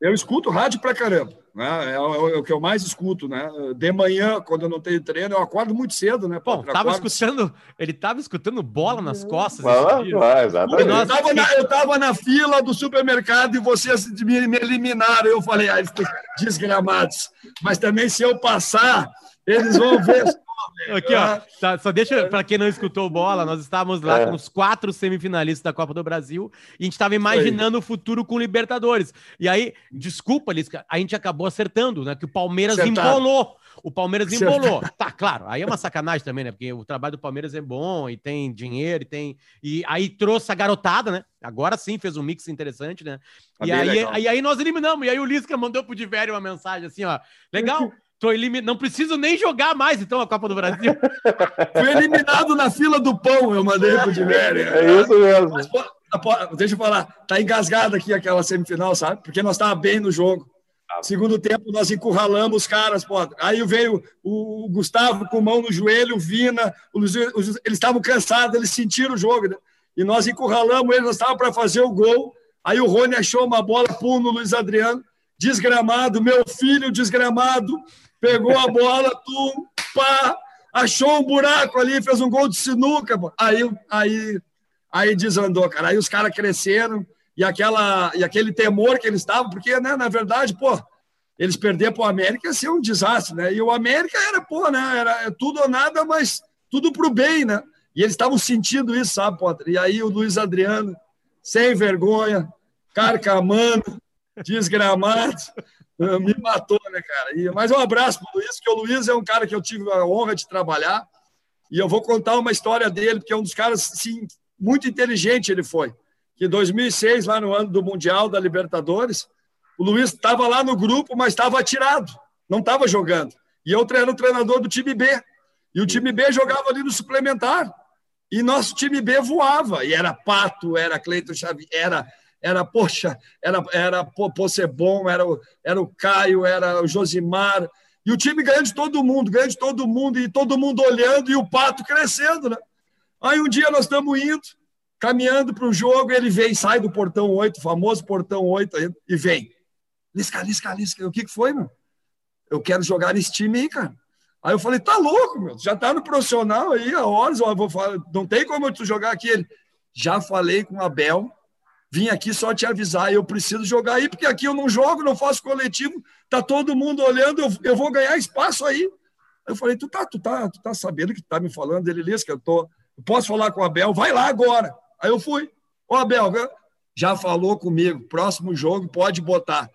Eu escuto rádio pra caramba, né? É, o, é o que eu mais escuto, né? De manhã, quando eu não tenho treino, eu acordo muito cedo, né? Bom, tava acordo... escutando, ele tava escutando bola nas costas. Ah, ah, exatamente. Eu tava, na, eu tava na fila do supermercado e vocês me, me eliminaram. Eu falei, ah, desgramados. Mas também, se eu passar, eles vão ver Aqui, ó, tá, só deixa para quem não escutou bola, nós estávamos lá é. com os quatro semifinalistas da Copa do Brasil e a gente estava imaginando o futuro com Libertadores. E aí, desculpa, Lisca, a gente acabou acertando, né? Que o Palmeiras Acertado. embolou. O Palmeiras embolou. Tá, claro, aí é uma sacanagem também, né? Porque o trabalho do Palmeiras é bom e tem dinheiro e tem. E aí trouxe a garotada, né? Agora sim fez um mix interessante, né? Tá e aí, aí, aí, nós eliminamos. E aí o Lisca mandou pro Diverio uma mensagem assim, ó. Legal. Tô elimin... Não preciso nem jogar mais, então, a Copa do Brasil. Fui eliminado na fila do pão, eu mandei pro Diverio. É isso mesmo. Mas, pô, deixa eu falar, tá engasgada aqui aquela semifinal, sabe? Porque nós tava bem no jogo. Segundo tempo, nós encurralamos os caras, pô. Aí veio o Gustavo com mão no joelho, o Vina, o Luiz, eles estavam cansados, eles sentiram o jogo, né? E nós encurralamos eles, nós estávamos para fazer o gol. Aí o Rony achou uma bola, pum, no Luiz Adriano, desgramado, meu filho desgramado, pegou a bola, tum, pá, achou um buraco ali, fez um gol de sinuca. Aí, aí, aí desandou, cara. Aí os caras cresceram e, aquela, e aquele temor que eles estavam, porque, né, na verdade, pô, eles perder para o América ia ser um desastre, né? E o América era, pô, né? Era tudo ou nada, mas tudo para o bem, né? E eles estavam sentindo isso, sabe, Potter? E aí o Luiz Adriano, sem vergonha, carcamando, desgramado, me matou, né, cara? E, mas um abraço para o Luiz, que o Luiz é um cara que eu tive a honra de trabalhar. E eu vou contar uma história dele, porque é um dos caras, sim, muito inteligente ele foi. Que em 2006, lá no ano do Mundial da Libertadores, o Luiz estava lá no grupo, mas estava atirado, não estava jogando. E eu era o treinador do time B. E o time B jogava ali no suplementar. E nosso time B voava. E era Pato, era Cleiton Xavier, era, era poxa, era, era Possebon, era, era o Caio, era o Josimar. E o time ganhando de todo mundo, ganhando de todo mundo, e todo mundo olhando, e o Pato crescendo, né? Aí um dia nós estamos indo, caminhando para o jogo, ele vem, sai do portão 8, famoso portão 8, e vem. Lisca, Lisca, Lisca, o que, foi, meu? Eu quero jogar nesse time aí, cara. Aí eu falei, tá louco, meu, já tá no profissional aí há horas, eu vou falar, não tem como eu jogar aqui. Ele, já falei com o Abel, vim aqui só te avisar, eu preciso jogar aí, porque aqui eu não jogo, não faço coletivo, tá todo mundo olhando, eu, eu vou ganhar espaço aí. Eu falei, tu tá, tu tá, tu tá sabendo que tu tá me falando? Ele disse que eu tô, eu posso falar com o Abel, vai lá agora. Aí eu fui. Ô, Abel, já falou comigo, próximo jogo pode botar.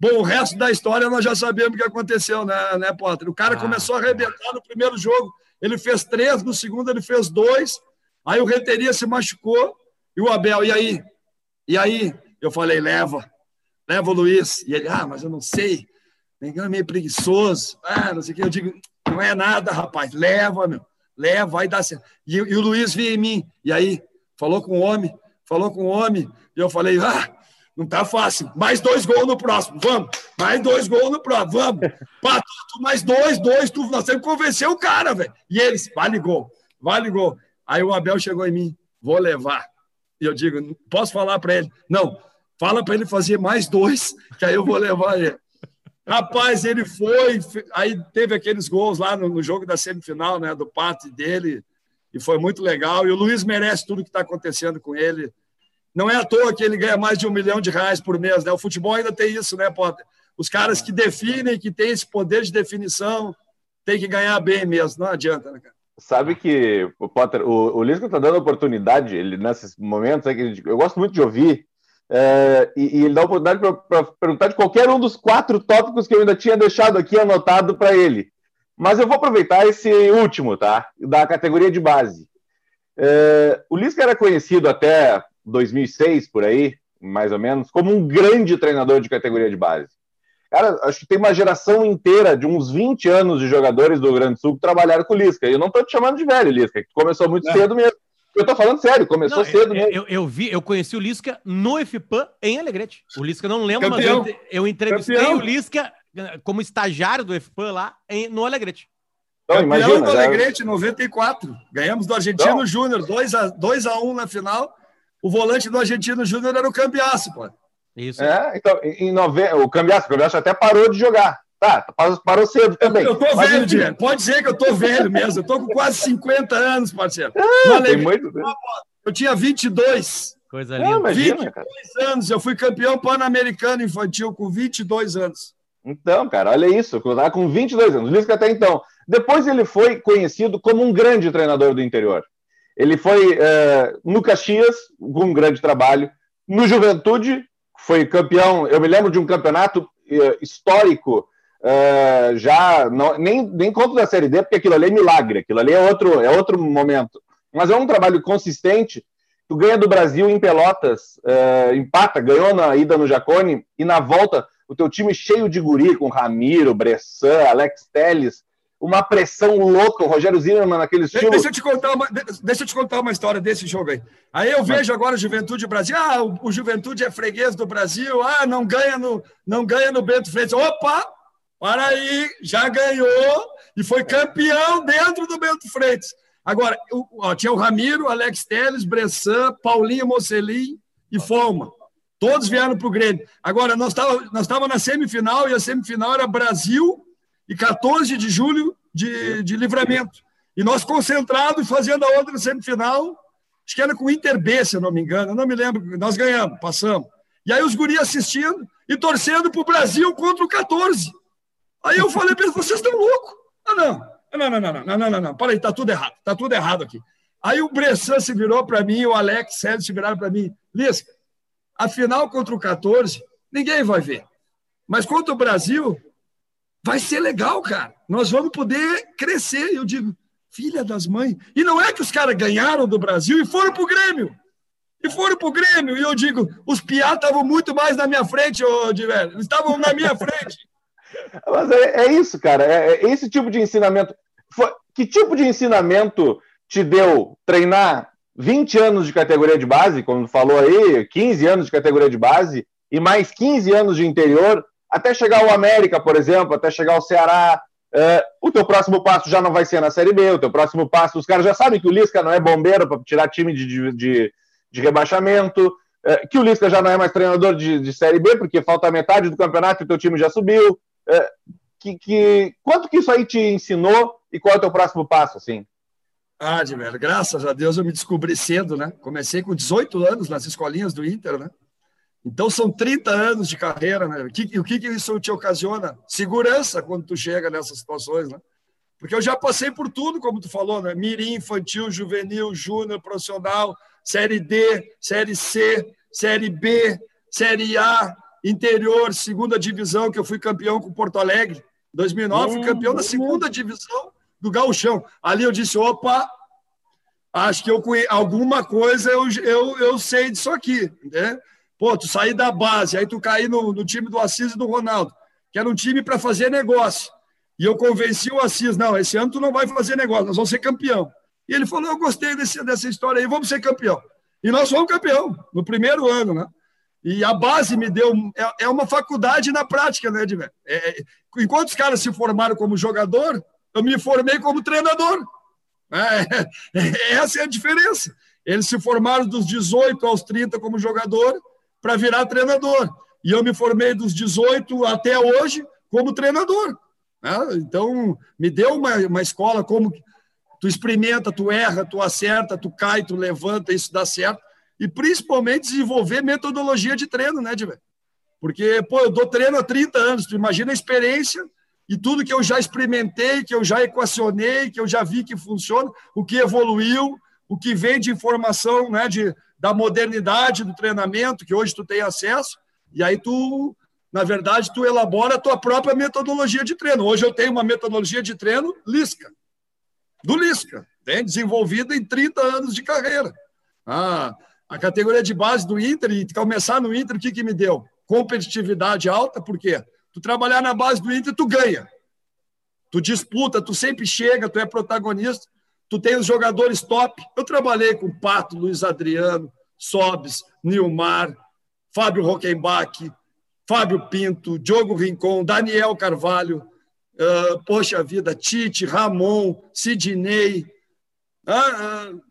Bom, o resto da história nós já sabemos o que aconteceu, né, né Potter? O cara ah, começou a arrebentar no primeiro jogo, ele fez três, no segundo ele fez dois, aí o Reteria se machucou, e o Abel, e aí? E aí, eu falei, leva, leva o Luiz. E ele, ah, mas eu não sei, é meio preguiçoso, ah, não sei o que. Eu digo, não é nada, rapaz, leva, meu, leva, vai dar certo. E, e o Luiz vinha em mim, e aí, falou com o homem, falou com o homem, e eu falei, ah, não tá fácil. Mais dois gols no próximo, vamos. Mais dois gols no próximo, vamos. Pato, mais dois, dois, tu, nós temos que convencer o cara, velho. E eles, vale gol, vale gol. Aí o Abel chegou em mim, vou levar. E eu digo, posso falar para ele? Não, fala para ele fazer mais dois, que aí eu vou levar ele. Rapaz, ele foi, aí teve aqueles gols lá no, no jogo da semifinal, né, do Pato dele, e foi muito legal. E o Luiz merece tudo que está acontecendo com ele. Não é à toa que ele ganha mais de um milhão de reais por mês, né? O futebol ainda tem isso, né, Potter? Os caras que definem, que têm esse poder de definição, tem que ganhar bem mesmo, não adianta, né, cara? Sabe que o Potter, o, o Lisca está dando oportunidade, ele nesses momentos é que gente, eu gosto muito de ouvir, é, e, e, ele dá oportunidade para perguntar de qualquer um dos quatro tópicos que eu ainda tinha deixado aqui anotado para ele. Mas eu vou aproveitar esse último, tá? Da categoria de base. É, o Lisca era conhecido até 2006, por aí, mais ou menos, como um grande treinador de categoria de base. Cara, acho que tem uma geração inteira de uns 20 anos de jogadores do Rio Grande do Sul que trabalharam com o Lisca. E eu não estou te chamando de velho, Lisca, que começou muito é. cedo mesmo. Eu tô falando sério, começou não, cedo eu, eu, eu, vi, eu conheci o Lisca no FIPAM em Alegrete. O Lisca não lembra, mas eu, eu entrevistei Campeão. o Lisca eh, como estagiário do FIPAM lá em, no Alegrete. Então, imagina, do Alegrete, 94. Ganhamos do Argentino então, Júnior, 2 a 1 um na final. O volante do Argentino Júnior era o Cambiasso, pô. Isso. É, então, em nove... o Cambiasso, o Cambiasso até parou de jogar. Tá, parou cedo também. Eu, eu tô Mas, velho, Diego. Pode ser que eu tô velho mesmo. Eu tô com quase 50 anos, parceiro. É, tem muito... Eu tinha 22. Coisa linda. É, imagina, 22 cara. anos. Eu fui campeão pan-americano infantil com 22 anos. Então, cara, olha isso. Eu tava com 22 anos. Lisca até então. Depois ele foi conhecido como um grande treinador do interior. Ele foi uh, no Caxias, com um grande trabalho. No Juventude, foi campeão. Eu me lembro de um campeonato uh, histórico, uh, já não, nem, nem conto da Série D, porque aquilo ali é milagre, aquilo ali é outro, é outro momento. Mas é um trabalho consistente. Tu ganha do Brasil em Pelotas, empata, ganhou na ida no Jacone, e na volta, o teu time cheio de guri, com Ramiro, Bressan, Alex Teles, uma pressão louca, o Rogério Zimmermann naquele estilo. Deixa eu te contar uma, deixa eu te contar uma história desse jogo aí. Aí eu vejo agora o Juventude Brasil, ah, o, o, Juventude é freguês do Brasil, ah, não ganha no, não ganha no Bento Freitas. Opa, para aí, já ganhou e foi campeão dentro do Bento Freitas. Agora, ó, tinha o Ramiro, Alex Teles, Bressan, Paulinho Mocelin e Foma. Todos vieram para o Grêmio. Agora, nós estávamos nós tava na semifinal e a semifinal era Brasil e 14 de julho de, de livramento. E nós concentrados fazendo a outra semifinal, acho que era com o Inter B, se eu não me engano, eu não me lembro, nós ganhamos, passamos. E aí os guris assistindo e torcendo para o Brasil contra o 14. Aí eu falei para eles, vocês estão loucos? Ah, não. Não, não, não, não, não, não, não, não. Para aí, tá tudo errado, tá tudo errado aqui. Aí o Bressan se virou para mim, o Alex Sérgio se viraram para mim. Lisca, a final contra o 14, ninguém vai ver. Mas contra o Brasil, vai ser legal, cara. Nós vamos poder crescer. Eu digo, Filha das mães. E não é que os caras ganharam do Brasil e foram pro Grêmio. E foram pro Grêmio. E eu digo, os piá estavam muito mais na minha frente, ô Diverio. Eles estavam na minha frente. Mas é, é, isso, cara. É, é, esse tipo de ensinamento. Foi, que tipo de ensinamento te deu treinar 20 anos de categoria de base, como falou aí, 15 anos de categoria de base, e mais 15 anos de interior, até chegar ao América, por exemplo, até chegar ao Ceará, Uh, o teu próximo passo já não vai ser na Série B, o teu próximo passo, os caras já sabem que o Lisca não é bombeiro para tirar time de, de, de rebaixamento, uh, que o Lisca já não é mais treinador de, de, Série B, porque falta metade do campeonato e o teu time já subiu. Uh, que, que, quanto que isso aí te ensinou e qual é o teu próximo passo, assim? Ah, velho, graças a Deus eu me descobri cedo, né? Comecei com 18 anos nas escolinhas do Inter, né? Então são 30 anos de carreira, né? O que, o que isso te ocasiona? Segurança quando tu chega nessas situações, né? Porque eu já passei por tudo, como tu falou, né? Mirim, infantil, juvenil, júnior, profissional, série D, série C, série B, série A, interior, segunda divisão, que eu fui campeão com Porto Alegre. 2009, fui campeão da segunda divisão do Gauchão. Ali eu disse, opa, acho que eu alguma coisa eu, eu, eu sei disso aqui, né? Pô, tu sair da base, aí tu cair no, no time do Assis e do Ronaldo, que era um time para fazer negócio. E eu convenci o Assis, não, esse ano tu não vai fazer negócio, nós vamos ser campeão. E ele falou, eu gostei desse, dessa história aí, vamos ser campeão. E nós fomos campeão, no primeiro ano, né? E a base me deu. É, é uma faculdade na prática, né, Edmé? É, é, enquanto os caras se formaram como jogador, eu me formei como treinador. É, é essa é a diferença. Eles se formaram dos 18 aos 30 como jogador, para virar treinador. E eu me formei dos 18 até hoje como treinador. Né? Então, me deu uma, uma escola como tu experimenta, tu erra, tu acerta, tu cai, tu levanta, isso dá certo. E principalmente desenvolver metodologia de treino, né, Diver? Porque, pô, eu dou treino há 30 anos, tu imagina a experiência e tudo que eu já experimentei, que eu já equacionei, que eu já vi que funciona, o que evoluiu, o que vem de informação, né, de da modernidade do treinamento, que hoje tu tem acesso, e aí tu, na verdade, tu elabora a tua própria metodologia de treino. Hoje eu tenho uma metodologia de treino Lisca, do Lisca, desenvolvida em 30 anos de carreira. Ah, a categoria de base do Inter, e começar no Inter, o que, que me deu? Competitividade alta, por quê? Tu trabalhar na base do Inter, tu ganha. Tu disputa, tu sempre chega, tu é protagonista tu tem os jogadores top. Eu trabalhei com Pato, Luiz Adriano, Sobes, Nilmar, Fábio Rockenbach, Fábio Pinto, Diogo Rincon, Daniel Carvalho, uh, poxa vida, Tite, Ramon, Sidney. Uh, uh,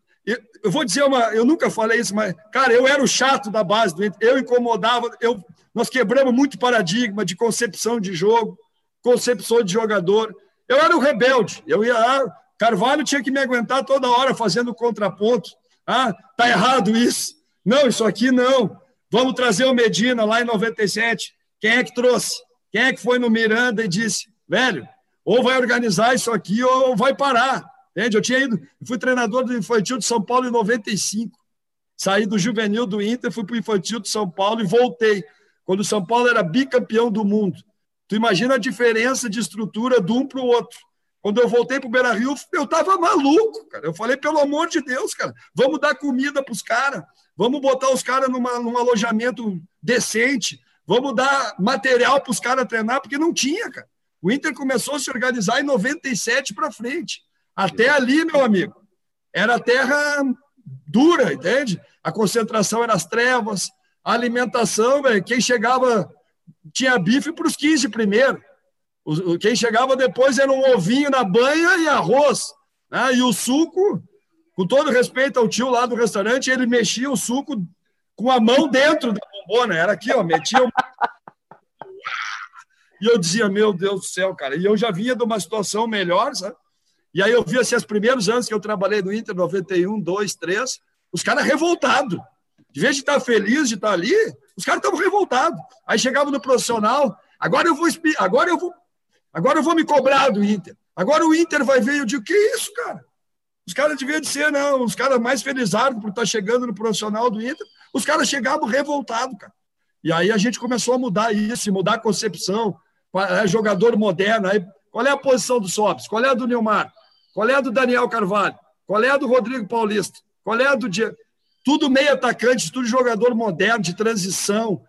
eu vou dizer uma, eu nunca falei isso, mas, cara, eu era o chato da base do Inter, eu incomodava, eu, nós quebramos muito paradigma de concepção de jogo, concepção de jogador. Eu era o rebelde, eu ia lá, Carvalho tinha que me aguentar toda hora fazendo contraponto. Ah, tá errado isso. Não, isso aqui não. Vamos trazer o Medina lá em 97. Quem é que trouxe? Quem é que foi no Miranda e disse, velho, ou vai organizar isso aqui ou vai parar. Entende? Eu tinha ido, fui treinador do infantil de São Paulo em 95. Saí do juvenil do Inter, fui para o infantil de São Paulo e voltei. Quando o São Paulo era bicampeão do mundo. Tu imagina a diferença de estrutura de um para o outro. Quando eu voltei para o Beira Rio, eu estava maluco, cara. Eu falei, pelo amor de Deus, cara, vamos dar comida para os caras, vamos botar os caras num alojamento decente, vamos dar material para os caras treinar, porque não tinha, cara. O Inter começou a se organizar em 97 para frente. Até ali, meu amigo, era terra dura, entende? A concentração era as trevas, a alimentação, velho, quem chegava tinha bife para os 15 primeiro. Quem chegava depois era um ovinho na banha e arroz. Né? E o suco, com todo respeito ao tio lá do restaurante, ele mexia o suco com a mão dentro da bombona. Era aqui, ó, metia. O... E eu dizia, meu Deus do céu, cara. E eu já vinha de uma situação melhor, sabe? E aí eu vi assim, os primeiros anos que eu trabalhei no Inter, 91, 2, 3, os caras revoltados. De vez de estar feliz de estar ali, os caras estavam revoltados. Aí chegava no profissional, agora eu vou agora eu vou Agora eu vou me cobrar do Inter. Agora o Inter vai ver. Eu digo, que isso, cara? Os caras deviam de ser, não, os caras mais felizados por estar chegando no profissional do Inter. Os caras chegavam revoltados, cara. E aí a gente começou a mudar isso, mudar a concepção. É jogador moderno. Aí, qual é a posição do Sobs? Qual é a do Neymar? Qual é a do Daniel Carvalho? Qual é a do Rodrigo Paulista? Qual é a do Diego? Tudo meio atacante, tudo jogador moderno, de transição.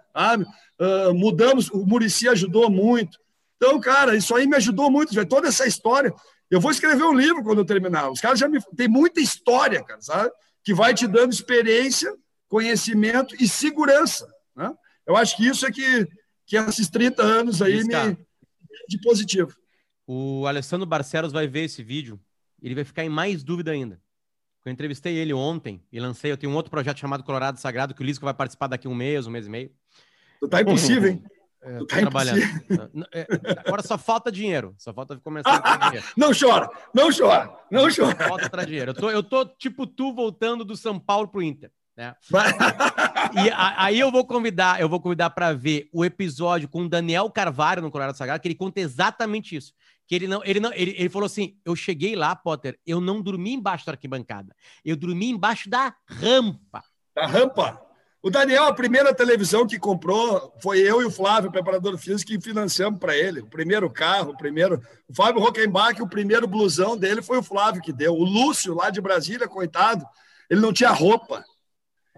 Uh, mudamos, o Murici ajudou muito. Então, cara, isso aí me ajudou muito. Já toda essa história. Eu vou escrever um livro quando eu terminar. Os caras já me. Tem muita história, cara, sabe? Que vai te dando experiência, conhecimento e segurança. Né? Eu acho que isso é que, que esses 30 anos aí me. de positivo. O Alessandro Barcelos vai ver esse vídeo, ele vai ficar em mais dúvida ainda. Eu entrevistei ele ontem e lancei. Eu tenho um outro projeto chamado Colorado Sagrado, que o Lisco vai participar daqui um mês, um mês e meio. Tá impossível, hein? É, tá trabalhando. É, agora só falta dinheiro. Só falta começar a dinheiro. Não chora, não chora, não chora. Só falta para dinheiro. Eu tô, eu tô tipo tu voltando do São Paulo pro Inter. Né? e a, aí eu vou convidar, eu vou convidar para ver o episódio com o Daniel Carvalho no Colorado Sagrado, que ele conta exatamente isso que ele não, ele não, ele, ele falou assim: eu cheguei lá, Potter, eu não dormi embaixo da arquibancada, eu dormi embaixo da rampa. Da rampa? O Daniel, a primeira televisão que comprou foi eu e o Flávio, preparador físico, que financiamos para ele. O primeiro carro, o primeiro. O Fábio Rockenbach, o primeiro blusão dele foi o Flávio que deu. O Lúcio, lá de Brasília, coitado, ele não tinha roupa.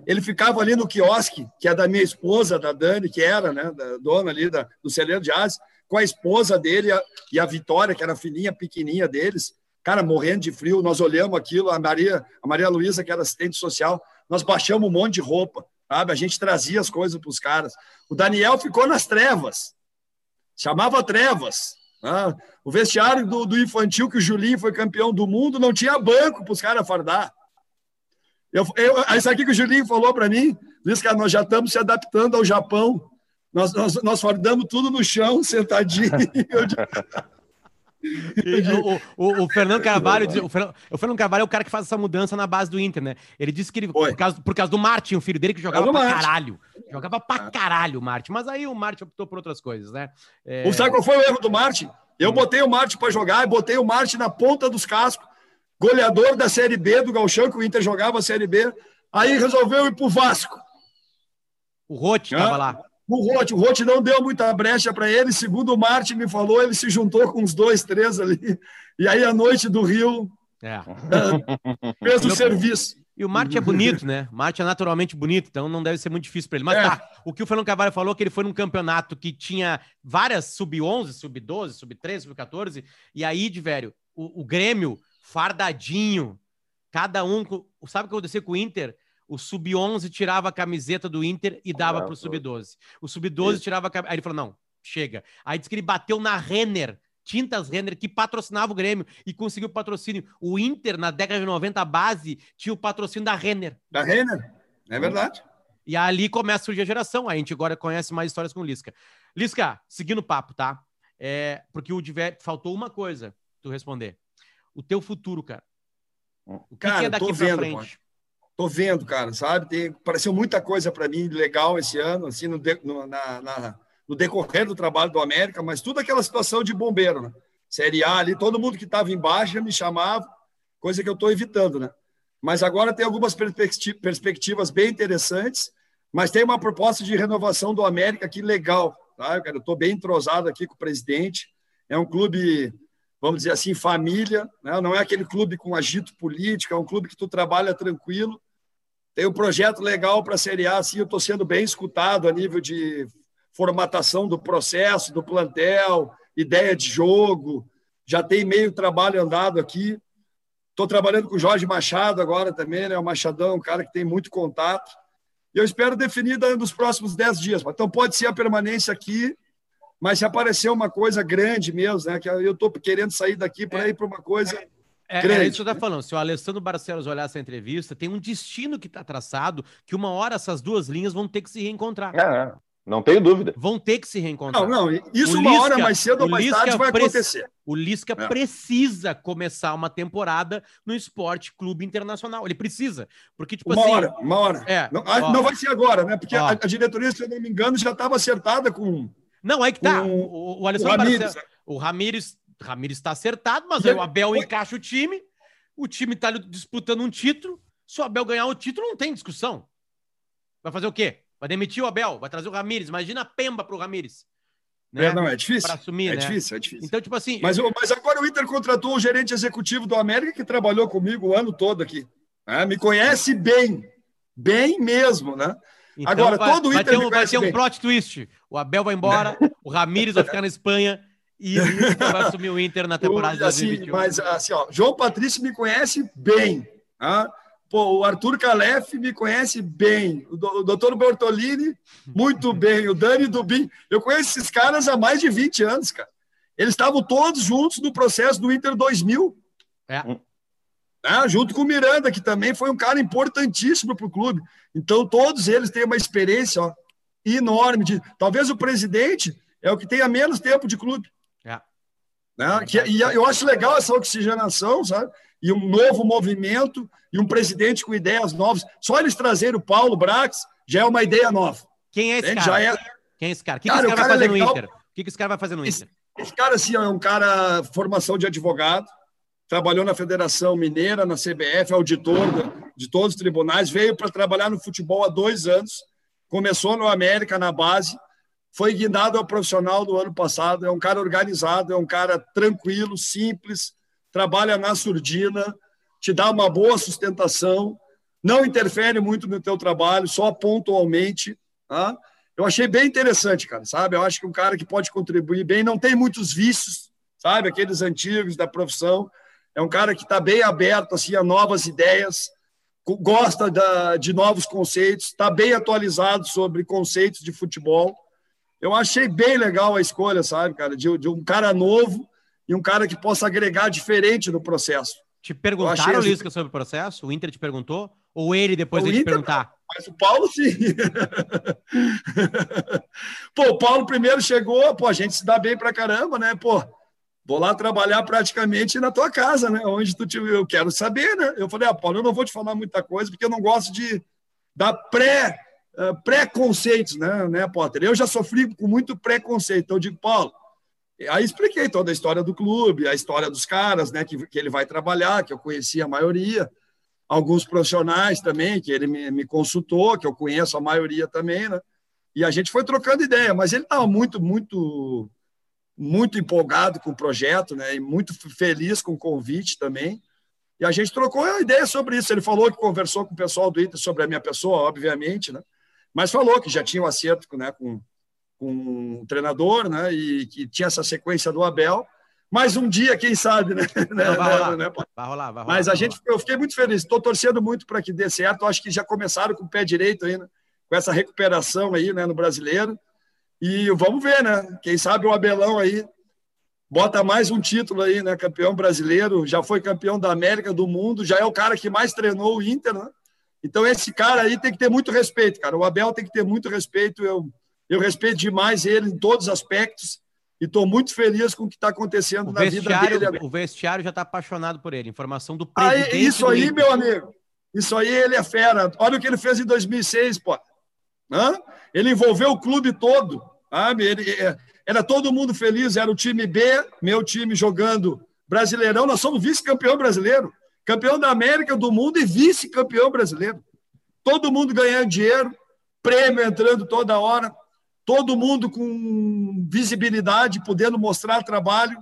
Ele ficava ali no quiosque, que é da minha esposa, da Dani, que era, né, da dona ali da, do celeiro de Asa com a esposa dele a, e a Vitória, que era a filhinha pequenininha deles, cara, morrendo de frio. Nós olhamos aquilo, a Maria, a Maria Luísa, que era assistente social, nós baixamos um monte de roupa, sabe? A gente trazia as coisas para os caras. O Daniel ficou nas trevas, chamava trevas. Né? O vestiário do, do, infantil, que o Julinho foi campeão do mundo, não tinha banco para os caras fardar. Eu, eu, isso aqui que o Julinho falou para mim, diz que nós já estamos se adaptando ao Japão. Nós, nós, nós fardamos tudo no chão, sentadinho. O, o, o, Fernando Carvalho, o Fernando, o Fernando Carvalho é o cara que faz essa mudança na base do Inter, né? Ele disse que ele, por causa, por causa do Martin, o filho dele, que jogava pra Martin. caralho. Jogava pra caralho o Martin. Mas aí o Martin optou por outras coisas, né? É... Sabe qual foi o erro do Martin? Eu hum. botei o Martin para jogar e botei o Martin na ponta dos cascos, goleador da Série B do Galchão, que o Inter jogava a Série B. Aí resolveu ir pro Vasco. O Rote estava lá. O Rote, o Rote não deu muita brecha para ele, segundo o Martin me falou, ele se juntou com uns dois, três ali. E aí a noite do Rio é. uh, fez o serviço. E o Marte é bonito, né? O Marte é naturalmente bonito, então não deve ser muito difícil para ele. Mas é. tá, o que o Fernando Carvalho falou que ele foi num campeonato que tinha várias sub-11, sub-12, sub-13, sub-14, e aí, de velho, o, o Grêmio, fardadinho, cada um. Sabe o que aconteceu com o Inter? O sub-11 tirava a camiseta do Inter e dava para o sub-12. O sub-12 tirava a camiseta. Aí ele falou: não, chega. Aí disse que ele bateu na Renner, Tintas Renner, que patrocinava o Grêmio e conseguiu patrocínio. O Inter, na década de 90, a base, tinha o patrocínio da Renner. Da Renner, é verdade. E ali começa a surgir a geração. A gente agora conhece mais histórias com o Lisca. Lisca, seguindo o papo, tá? É, porque o Diver faltou uma coisa tu responder. O teu futuro, cara. O que, cara, que é daqui pra frente? Tô vendo, cara, sabe? Tem, muita coisa para mim legal esse ano, assim, no, de, no, na, na, no, decorrer do trabalho do América, mas tudo aquela situação de bombeiro, né? Série A ali, todo mundo que estava embaixo me chamava, coisa que eu estou evitando, né? Mas agora tem algumas perspectivas bem interessantes, mas tem uma proposta de renovação do América aqui legal, tá? Eu estou bem entrosado aqui com o presidente. É um clube, vamos dizer assim, família, né? não é aquele clube com agito político, é um clube que tu trabalha tranquilo tem um projeto legal para a Série A, assim, eu estou sendo bem escutado a nível de formatação do processo, do plantel, ideia de jogo. Já tem meio trabalho andado aqui. Estou trabalhando com o Jorge Machado agora também, né? O Machadão é um cara que tem muito contato. E eu espero definir nos próximos dez dias. Então pode ser a permanência aqui, mas se aparecer uma coisa grande mesmo, né? Que eu estou querendo sair daqui para é. ir para uma coisa é, é isso que eu tô falando. Se o Alessandro Barcelos olhar essa entrevista, tem um destino que está traçado que uma hora essas duas linhas vão ter que se reencontrar. É, não tenho dúvida. Vão ter que se reencontrar. Não, não. Isso o uma Lisca, hora mais cedo ou mais tarde vai acontecer. O Lisca é. precisa começar uma temporada no Esporte Clube Internacional. Ele precisa. Porque, tipo uma assim. Uma hora, uma hora. É, não, ó, não vai ser agora, né? Porque a, a, diretoria, se eu não me engano, já estava acertada com. Não, aí que tá. O, o Alessandro o Ramires, Barcelos, o Ramires Ramires está acertado, mas aí o Abel encaixa o time, o time está disputando um título. Se o Abel ganhar o título, não tem discussão. Vai fazer o quê? Vai demitir o Abel, vai trazer o Ramires. Imagina a pemba para o Ramires. né? É, não, é difícil. Para assumir, é né? difícil, é difícil. Então, tipo assim. Mas, mas agora o Inter contratou o gerente executivo do América que trabalhou comigo o ano todo aqui. Né? Me conhece bem. Bem mesmo, né? Então agora, vai, todo o vai Inter. Ter um, vai ter um plot twist. O Abel vai embora, o Ramires vai ficar na Espanha e o vai assumir o Inter na temporada de assim, 2021. Mas, assim, ó, João Patrício me conhece bem. Tá? Pô, o Arthur Calef me conhece bem. O, do, o doutor Bertolini, muito bem. O Dani Dubin. Eu conheço esses caras há mais de 20 anos, cara. Eles estavam todos juntos no processo do Inter 2000. É. Né? Junto com o Miranda, que também foi um cara importantíssimo para o clube. Então, todos eles têm uma experiência ó, enorme. De, talvez o presidente é o que tenha menos tempo de clube. É. Né? Que, e eu acho legal essa oxigenação, sabe? E um novo movimento e um presidente com ideias novas. Só eles trazerem o Paulo Brax já é uma ideia nova. Quem é esse Entende? cara? Já é... Quem é esse cara? O que, Cara, que esse cara, o vai cara é fazer no legal. Inter? O que, que esse cara vai fazer no Esse- Inter? Esse cara, assim, é um cara formação de advogado, trabalhou na Federação Mineira, na CBF, auditor da- de todos os tribunais, veio para trabalhar no futebol há dois anos, começou no América, na base, foi guindado ao profissional do ano passado, é um cara organizado, é um cara tranquilo, simples, trabalha na surdina, te dá uma boa sustentação, não interfere muito no teu trabalho, só pontualmente, tá? Eu achei bem interessante, cara, sabe? Eu acho que um cara que pode contribuir bem, não tem muitos vícios, sabe? Aqueles antigos da profissão. É um cara que está bem aberto assim, a novas ideias, gosta da, de novos conceitos, está bem atualizado sobre conceitos de futebol. Eu achei bem legal a escolha, sabe, cara? De, de um cara novo e um cara que possa agregar diferente no processo. Te perguntaram, assim- Lisca, sobre o processo? O Inter te perguntou? Ou ele depois O te Inter- perguntar? Mas o Paulo, sim. pô, o Paulo primeiro chegou, pô, a gente se dá bem pra caramba, né? Pô, vou lá trabalhar praticamente na tua casa, né? Onde tu te... Eu quero saber, né? Eu falei, ah, Paulo, eu não vou te falar muita coisa, porque eu não gosto de dar pré, eh, pré-conceitos, né, né, Potter? Eu já sofri com muito preconceito. Então, eu digo, Paulo, aí expliquei toda a história do clube, a história dos caras, né, que, que ele vai trabalhar, que eu conhecia a maioria alguns profissionais também, que ele me, me consultou, que eu conheço a maioria também, né? E a gente foi trocando ideia, mas ele estava muito, muito, muito empolgado com o projeto, né? E muito feliz com o convite também. E a gente trocou a ideia sobre isso. Ele falou que conversou com o pessoal do Inter sobre a minha pessoa, obviamente, né? Mas falou que já tinha um acerto né, com, com o treinador, né? E que tinha essa sequência do Abel. Mas um dia, quem sabe, né? Não, vai, rolar, né? vai rolar, vai rolar. Mas a vai gente, rolar. eu fiquei muito feliz. Estou torcendo muito para que dê certo. Acho que já começaram com o pé direito aí, né? com essa recuperação aí, né, no brasileiro. E vamos ver, né? Quem sabe o Abelão aí bota mais um título aí, né? Campeão brasileiro, já foi campeão da América, do mundo, já é o cara que mais treinou o Inter, né? Então esse cara aí tem que ter muito respeito, cara. O Abel tem que ter muito respeito. Eu, eu respeito demais ele em todos os aspectos e estou muito feliz com o que está acontecendo O na vida dele. o vestiário já está apaixonado por ele. Informação do Aí, presidente. isso do aí, meu amigo, isso aí ele é fera. Olha o que ele fez em 2006, pô. Hã? Ele envolveu o clube todo, sabe? Ele, é, era todo mundo feliz, era o time B, meu time jogando Brasileirão. Nós somos vice-campeão brasileiro, campeão da América, do mundo e vice-campeão brasileiro. Todo mundo ganhando dinheiro, prêmio entrando toda hora, todo mundo com visibilidade, podendo mostrar trabalho.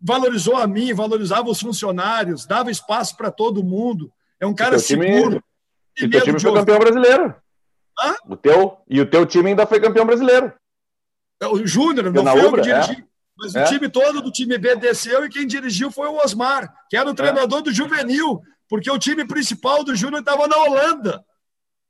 Valorizou a mim, valorizava os funcionários, dava espaço para todo mundo. É um cara seguro. E teu time foi ouvir. campeão brasileiro. Hã? O teu, e o teu time ainda foi campeão brasileiro. O Júnior, não foi eu que Ubra, dirigi. Mas É. o time todo do time B desceu e quem dirigiu foi o Osmar, que É. era o treinador do juvenil, porque o time principal do Júnior estava na Holanda,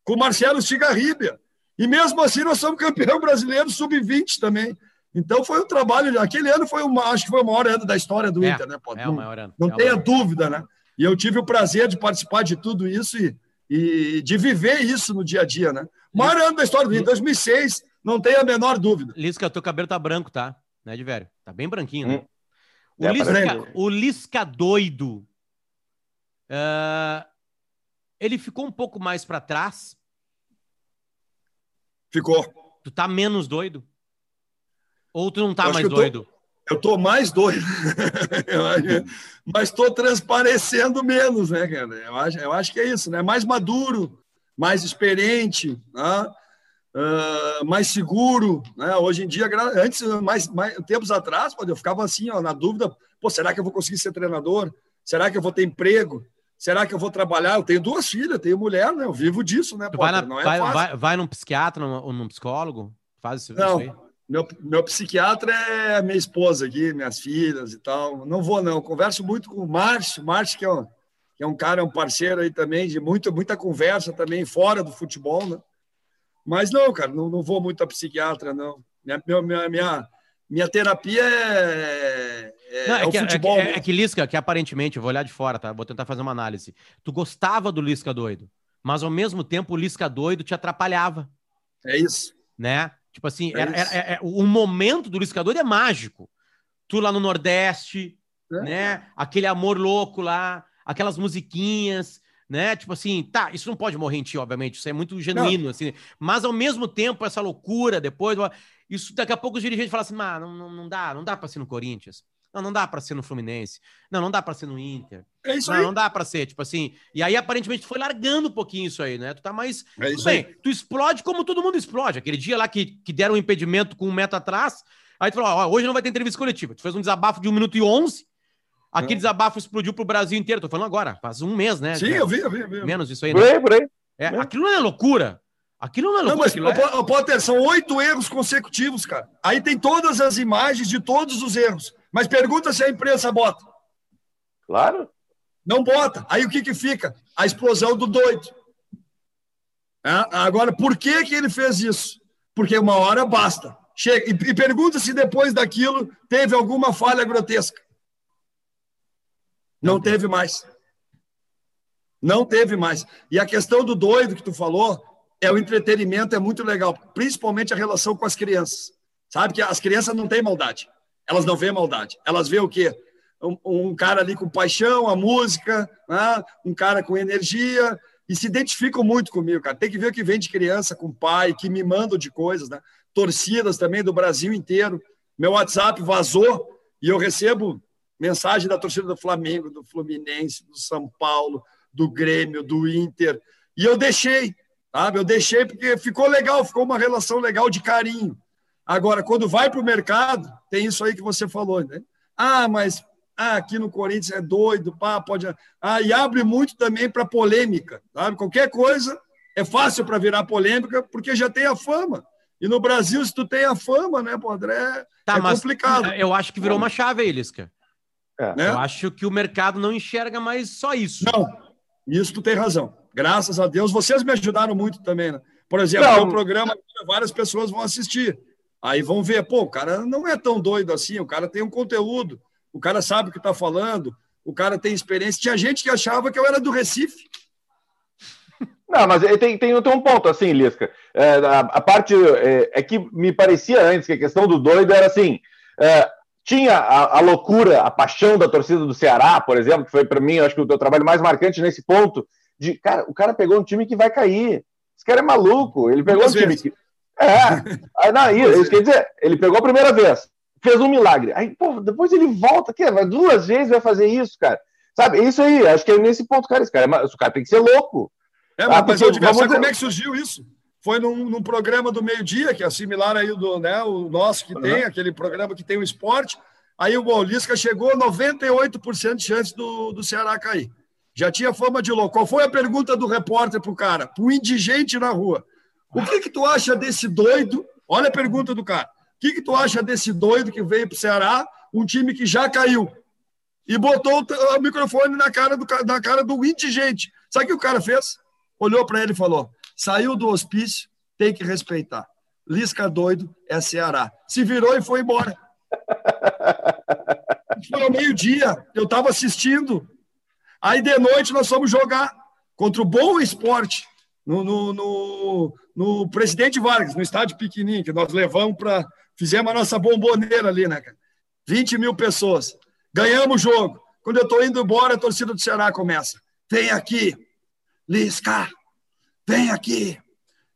com o Marcelo Stigarribia. E mesmo assim nós somos campeão brasileiro sub-20 também. Então foi um trabalho. Aquele ano foi uma, acho que foi o maior ano da história do É, Inter, né? Pô? É não o maior ano. não é o tenha maior. dúvida, né? E eu tive o prazer de participar de tudo isso e, e de viver isso no dia a dia, né? O maior ano da história do Inter, 2006, não tenha a menor dúvida. Lisca, o teu cabelo tá branco, tá? Né, de velho? Tá bem branquinho, né? Hum. O, É, Lisca, parece- o Lisca doido. ah, ele ficou um pouco mais pra trás. Ficou. Tu tá menos doido? Ou tu não tá mais eu tô- doido? Eu tô mais doido, acho- mas estou transparecendo menos, né, cara? Eu acho, eu acho que é isso, né? Mais maduro, mais experiente, né? Uh, mais seguro, né? Hoje em dia, antes, mais, mais tempos atrás, eu ficava assim, ó, na dúvida, pô, será que eu vou conseguir ser treinador? Será que eu vou ter emprego? Será que eu vou trabalhar? Eu tenho duas filhas, tenho mulher, né? Eu vivo disso, né? vai, na, é vai, vai, vai, num psiquiatra ou num psicólogo? Faz isso, não, isso Meu, meu psiquiatra é minha esposa aqui, minhas filhas e tal. Não vou, não. Converso muito com o Márcio, Márcio que é um, que é um cara, um parceiro aí também, de muita, muita conversa também fora do futebol, né? Mas não, cara, não, não vou muito a psiquiatra, não. Minha, minha, minha, minha terapia é, é, não, é, é que, futebol. É, é, é, que Lisca, que aparentemente, eu vou olhar de fora, tá? Vou tentar fazer uma análise. Tu gostava do Lisca doido, mas ao mesmo tempo o Lisca doido te atrapalhava. É isso. Né? Tipo assim, é era, era, era, o momento do Lisca doido é mágico. Tu lá no Nordeste, né? Aquele amor louco lá, aquelas musiquinhas, né? Tipo assim, tá, isso não pode morrer em ti, obviamente, isso é muito genuíno, não. assim, mas ao mesmo tempo, essa loucura depois, isso daqui a pouco os dirigentes falam assim, ah, não, não, não dá, não dá para ser no Corinthians. Não, não dá para ser no Fluminense. Não, não dá para ser no Inter. É isso não, aí. Não dá para ser, tipo assim. E aí, aparentemente, tu foi largando um pouquinho isso aí, né? Tu tá mais. É isso bem, aí. tu explode como todo mundo explode. Aquele dia lá que, que deram um impedimento com um metro atrás, aí tu falou: ó, hoje não vai ter entrevista coletiva. Tu fez um desabafo de um minuto e onze. Aquele desabafo explodiu pro Brasil inteiro. Tô falando agora, faz um mês, né? Sim, eu vi, eu vi, eu vi. Menos isso aí, né? Por aí, por aí. É, aquilo não é loucura. Aquilo não é loucura. Não, mas, é... Potter, são oito erros consecutivos, cara. Aí tem todas as imagens de todos os erros. Mas pergunta se a imprensa bota. Claro. Não bota. Aí o que, que fica? A explosão do doido. É? Agora, por que, que ele fez isso? Porque uma hora basta. Chega, e, e pergunta se depois daquilo teve alguma falha grotesca. Não teve mais. Não teve mais. E a questão do doido que tu falou, é o entretenimento, é muito legal, principalmente a relação com as crianças. Sabe que as crianças não têm maldade. Elas não veem maldade. Elas veem o quê? Um, um cara ali com paixão, a música, né? um cara com energia, e se identificam muito comigo, cara. Tem que ver o que vem de criança com pai, que me mandam de coisas, né? Torcidas também do Brasil inteiro. Meu WhatsApp vazou e eu recebo mensagem da torcida do Flamengo, do Fluminense, do São Paulo, do Grêmio, do Inter. E eu deixei, sabe? Eu deixei porque ficou legal, ficou uma relação legal de carinho. Agora, quando vai para o mercado, tem isso aí que você falou, né? Ah, mas ah, aqui no Corinthians é doido, pá, pode. Ah, e abre muito também para polêmica, sabe? Qualquer coisa é fácil para virar polêmica porque já tem a fama. E no Brasil, se tu tem a fama, né, pô, André, tá, é complicado. Eu acho que virou uma chave aí, Lisca. É. Né? Eu acho que o mercado não enxerga mais só isso. Não, isso tu tem razão. Graças a Deus, vocês me ajudaram muito também, né? Por exemplo, o programa, várias pessoas vão assistir. Aí vão ver, pô, o cara não é tão doido assim, o cara tem um conteúdo, o cara sabe o que está falando, o cara tem experiência. Tinha gente que achava que eu era do Recife. Não, mas tem, tem, tem um ponto assim, Lisca. É, a, a, parte é, é, que me parecia antes que a questão do doido era assim: é, tinha a, a, loucura, a paixão da torcida do Ceará, por exemplo, que foi para mim, acho que o teu trabalho mais marcante nesse ponto, de cara, o cara pegou um time que vai cair. Esse cara é maluco. Ele pegou Muitas um time que. É. Aí, não, isso, quer dizer, ele pegou a primeira vez, fez um milagre. Aí, pô, depois ele volta, que vai duas vezes vai fazer isso, cara. Sabe? Isso aí, acho que é nesse ponto, cara. Esse cara, é, esse cara tem que ser louco. É, mas, ah, mas eu sabe como é que surgiu isso? Foi num, num programa do meio-dia, que é similar aí do né, o nosso que uhum. tem, aquele programa que tem o esporte. Aí o Bolisca chegou 98% de chance do, do Ceará cair. Já tinha fama de louco. Qual foi a pergunta do repórter pro cara? Pro indigente na rua. O que que tu acha desse doido? Olha a pergunta do cara. O que que tu acha desse doido que veio pro Ceará, um time que já caiu? E botou o microfone na cara do, na cara do indigente. Sabe o que o cara fez? Olhou para ele e falou: Saiu do hospício, tem que respeitar. Lisca doido é Ceará. Se virou e foi embora. Foi ao meio-dia, eu estava assistindo. Aí de noite nós fomos jogar contra o Bom Esporte, no, no, no, no Presidente Vargas, no estádio pequenininho, que nós levamos para. Fizemos a nossa bomboneira ali, né, cara? 20 mil pessoas. Ganhamos o jogo. Quando eu estou indo embora, a torcida do Ceará começa. Vem aqui, Lisca, vem aqui,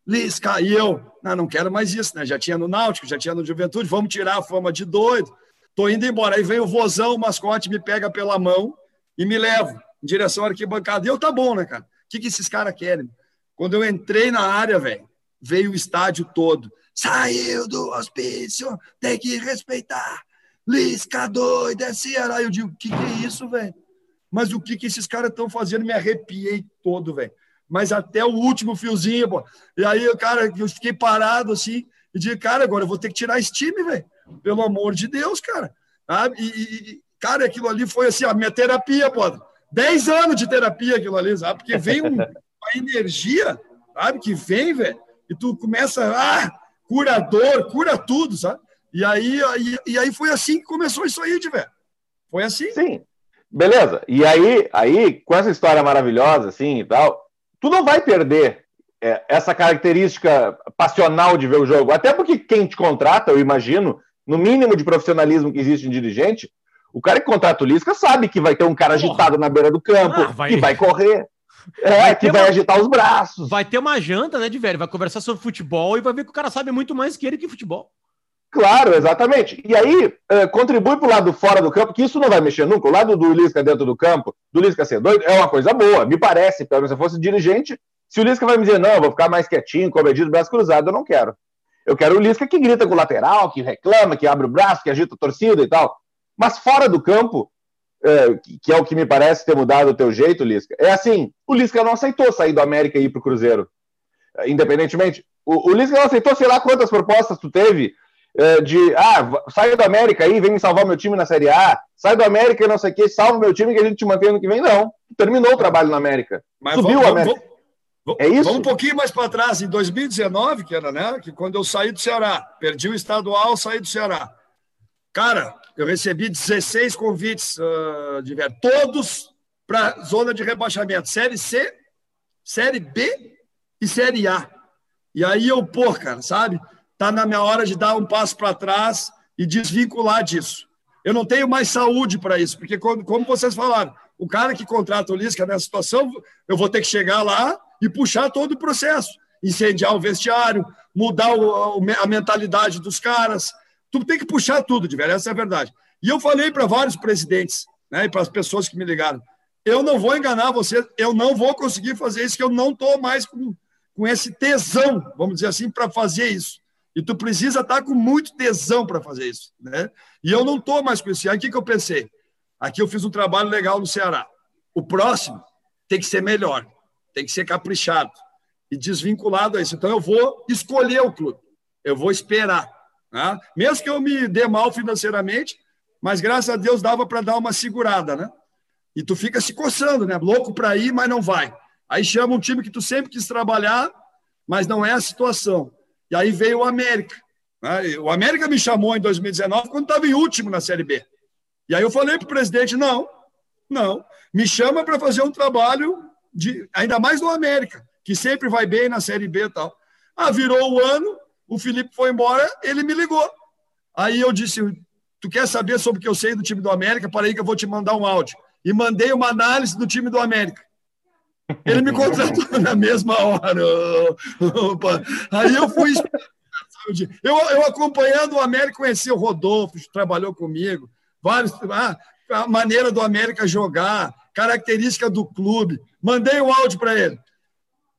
Lisca. E eu, não, não quero mais isso, né? Já tinha no Náutico, já tinha no Juventude, vamos tirar a fama de doido. Tô indo embora. Aí vem o vozão, o mascote, me pega pela mão e me leva em direção à arquibancada. E eu, tá bom, né, cara? O que, que esses caras querem? Quando eu entrei na área, velho, veio o estádio todo. Saiu do hospício, tem que respeitar. Lisca doido, é Ceará. Eu digo, o que, que é isso, velho? Mas o que, que esses caras estão fazendo? Me arrepiei todo, velho. Mas até o último fiozinho, pô. E aí, cara, eu fiquei parado assim e digo, cara, agora eu vou ter que tirar esse time, velho. Pelo amor de Deus, cara. E, e, cara, aquilo ali foi assim, a minha terapia, pô. Dez anos de terapia aquilo ali, sabe? Porque vem um, uma energia, sabe? Que vem, velho. E tu começa, ah, curador, cura tudo, sabe? E aí, e, e aí foi assim que começou isso aí, de velho. Foi assim. Sim. Beleza. E aí, aí, com essa história maravilhosa, assim e tal, tu não vai perder é, essa característica passional de ver o jogo. Até porque quem te contrata, eu imagino, no mínimo de profissionalismo que existe em dirigente, o cara que contrata o Lisca sabe que vai ter um cara agitado na beira do campo, ah, vai... que vai correr. É, vai que vai uma... agitar os braços. Vai ter uma janta, né, de velho? Vai conversar sobre futebol e vai ver que o cara sabe muito mais que ele que futebol. Claro, exatamente. E aí, uh, contribui para o lado fora do campo, que isso não vai mexer nunca. O lado do Lisca dentro do campo, do Lisca ser doido, é uma coisa boa, me parece. Pelo menos se eu fosse dirigente, se o Lisca vai me dizer, não, eu vou ficar mais quietinho, comedido, braço cruzado, eu não quero. Eu quero o Lisca que grita com o lateral, que reclama, que abre o braço, que agita a torcida e tal. Mas fora do campo, é, que é o que me parece ter mudado o teu jeito, Lisca, é assim: o Lisca não aceitou sair do América e ir para o Cruzeiro. Independentemente. O, o Lisca não aceitou, sei lá quantas propostas tu teve é, de ah, sai do América aí, vem me salvar meu time na Série A, sai do América e não sei o que, salva meu time que a gente te mantém ano que vem. Não, terminou o trabalho na América. Mas Subiu vamos, o América. Vamos, é isso? Vamos um pouquinho mais para trás, em 2019, que era, né? Que quando eu saí do Ceará, perdi o estadual, saí do Ceará. Cara, eu recebi 16 convites uh, de ver, todos para zona de rebaixamento, Série C, Série B e Série A. E aí eu, pô, cara, sabe? Tá na minha hora de dar um passo para trás e desvincular disso. Eu não tenho mais saúde para isso, porque como vocês falaram, o cara que contrata o Lisca nessa situação, eu vou ter que chegar lá e puxar todo o processo, incendiar o vestiário, mudar o, a mentalidade dos caras, Tu tem que puxar tudo, de velho, essa é a verdade. E eu falei para vários presidentes, né, e para as pessoas que me ligaram, eu não vou enganar você, eu não vou conseguir fazer isso, que eu não estou mais com, com esse tesão, vamos dizer assim, para fazer isso. E tu precisa estar tá com muito tesão para fazer isso, né? E eu não estou mais com isso. Aí o que, que eu pensei? Aqui eu fiz um trabalho legal no Ceará. O próximo tem que ser melhor, tem que ser caprichado e desvinculado a isso. Então eu vou escolher o clube, eu vou esperar. Né? Mesmo que eu me dê mal financeiramente, mas graças a Deus dava para dar uma segurada, né? E tu fica se coçando, né? Louco para ir, mas não vai. Aí chama um time que tu sempre quis trabalhar, mas não é a situação. E aí veio o América. Né? O América me chamou em 2019 quando estava em último na Série B. E aí eu falei para o presidente: não, não, me chama para fazer um trabalho de, ainda mais no América, que sempre vai bem na Série B e tal. Ah, virou o ano, o Felipe foi embora, ele me ligou. Aí eu disse: Tu quer saber sobre o que eu sei do time do América? Para aí que eu vou te mandar um áudio. E mandei uma análise do time do América. Ele me contratou na mesma hora. Opa. Aí eu fui. Eu, eu acompanhando o América, conheci o Rodolfo, trabalhou comigo. Vários, ah, a maneira do América jogar, característica do clube. Mandei um áudio para ele.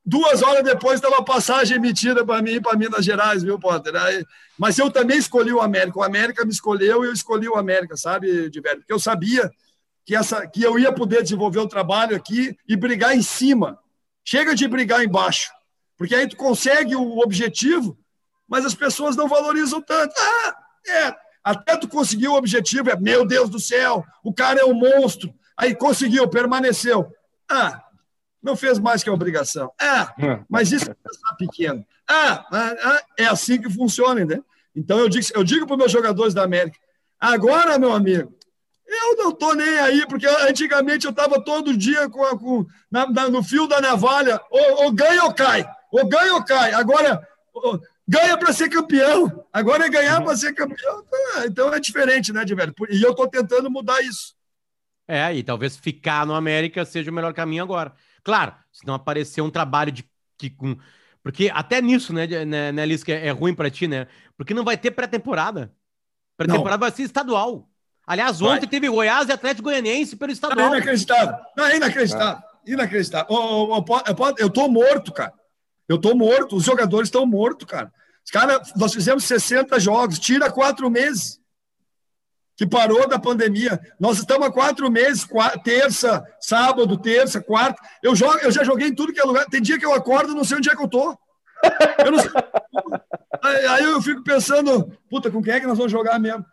Duas horas depois estava passagem emitida para mim para Minas Gerais, viu, Potter? Aí, mas eu também escolhi o América. O América me escolheu e eu escolhi o América, sabe, de velho? Porque eu sabia que, essa, que eu ia poder desenvolver o trabalho aqui e brigar em cima. Chega de brigar embaixo, porque aí tu consegue o objetivo, mas as pessoas não valorizam tanto. Ah, é, até tu conseguir o objetivo, é meu Deus do céu, o cara é um monstro. Aí conseguiu, permaneceu. Ah, não fez mais que a obrigação. Ah, mas isso é pensar pequeno. Ah, ah, ah, é assim que funciona, né? Então eu digo, eu digo para os meus jogadores da América: agora, meu amigo, eu não estou nem aí, porque antigamente eu estava todo dia com, com na, na, no fio da navalha, ou, ou, ganha ou cai, ou ganha ou cai. Agora, ou, ganha para ser campeão. Agora é ganhar para ser campeão. Então é diferente, né, de velho? E eu estou tentando mudar isso. É, e talvez ficar no América seja o melhor caminho agora. Claro, se não aparecer um trabalho de que com. Porque até nisso, né, né, né Liz, que é, é ruim para ti, né? Porque não vai ter pré-temporada. Pré-temporada vai ser estadual. Aliás, ontem vai. teve Goiás e Atlético Goianiense pelo estadual. Não, é inacreditável. Não, é inacreditável. É. Inacreditável. Oh, oh, oh, eu tô morto, cara. Eu tô morto, os jogadores estão mortos, cara. Os cara, nós fizemos 60 jogos, tira quatro meses que parou da pandemia. Nós estamos há quatro meses, quarta, terça, sábado, terça, quarta. Eu, jogo, eu já joguei em tudo que é lugar. Tem dia que eu acordo não sei onde é que eu tô. Eu não sei. Aí eu fico pensando, puta, com quem é que nós vamos jogar mesmo?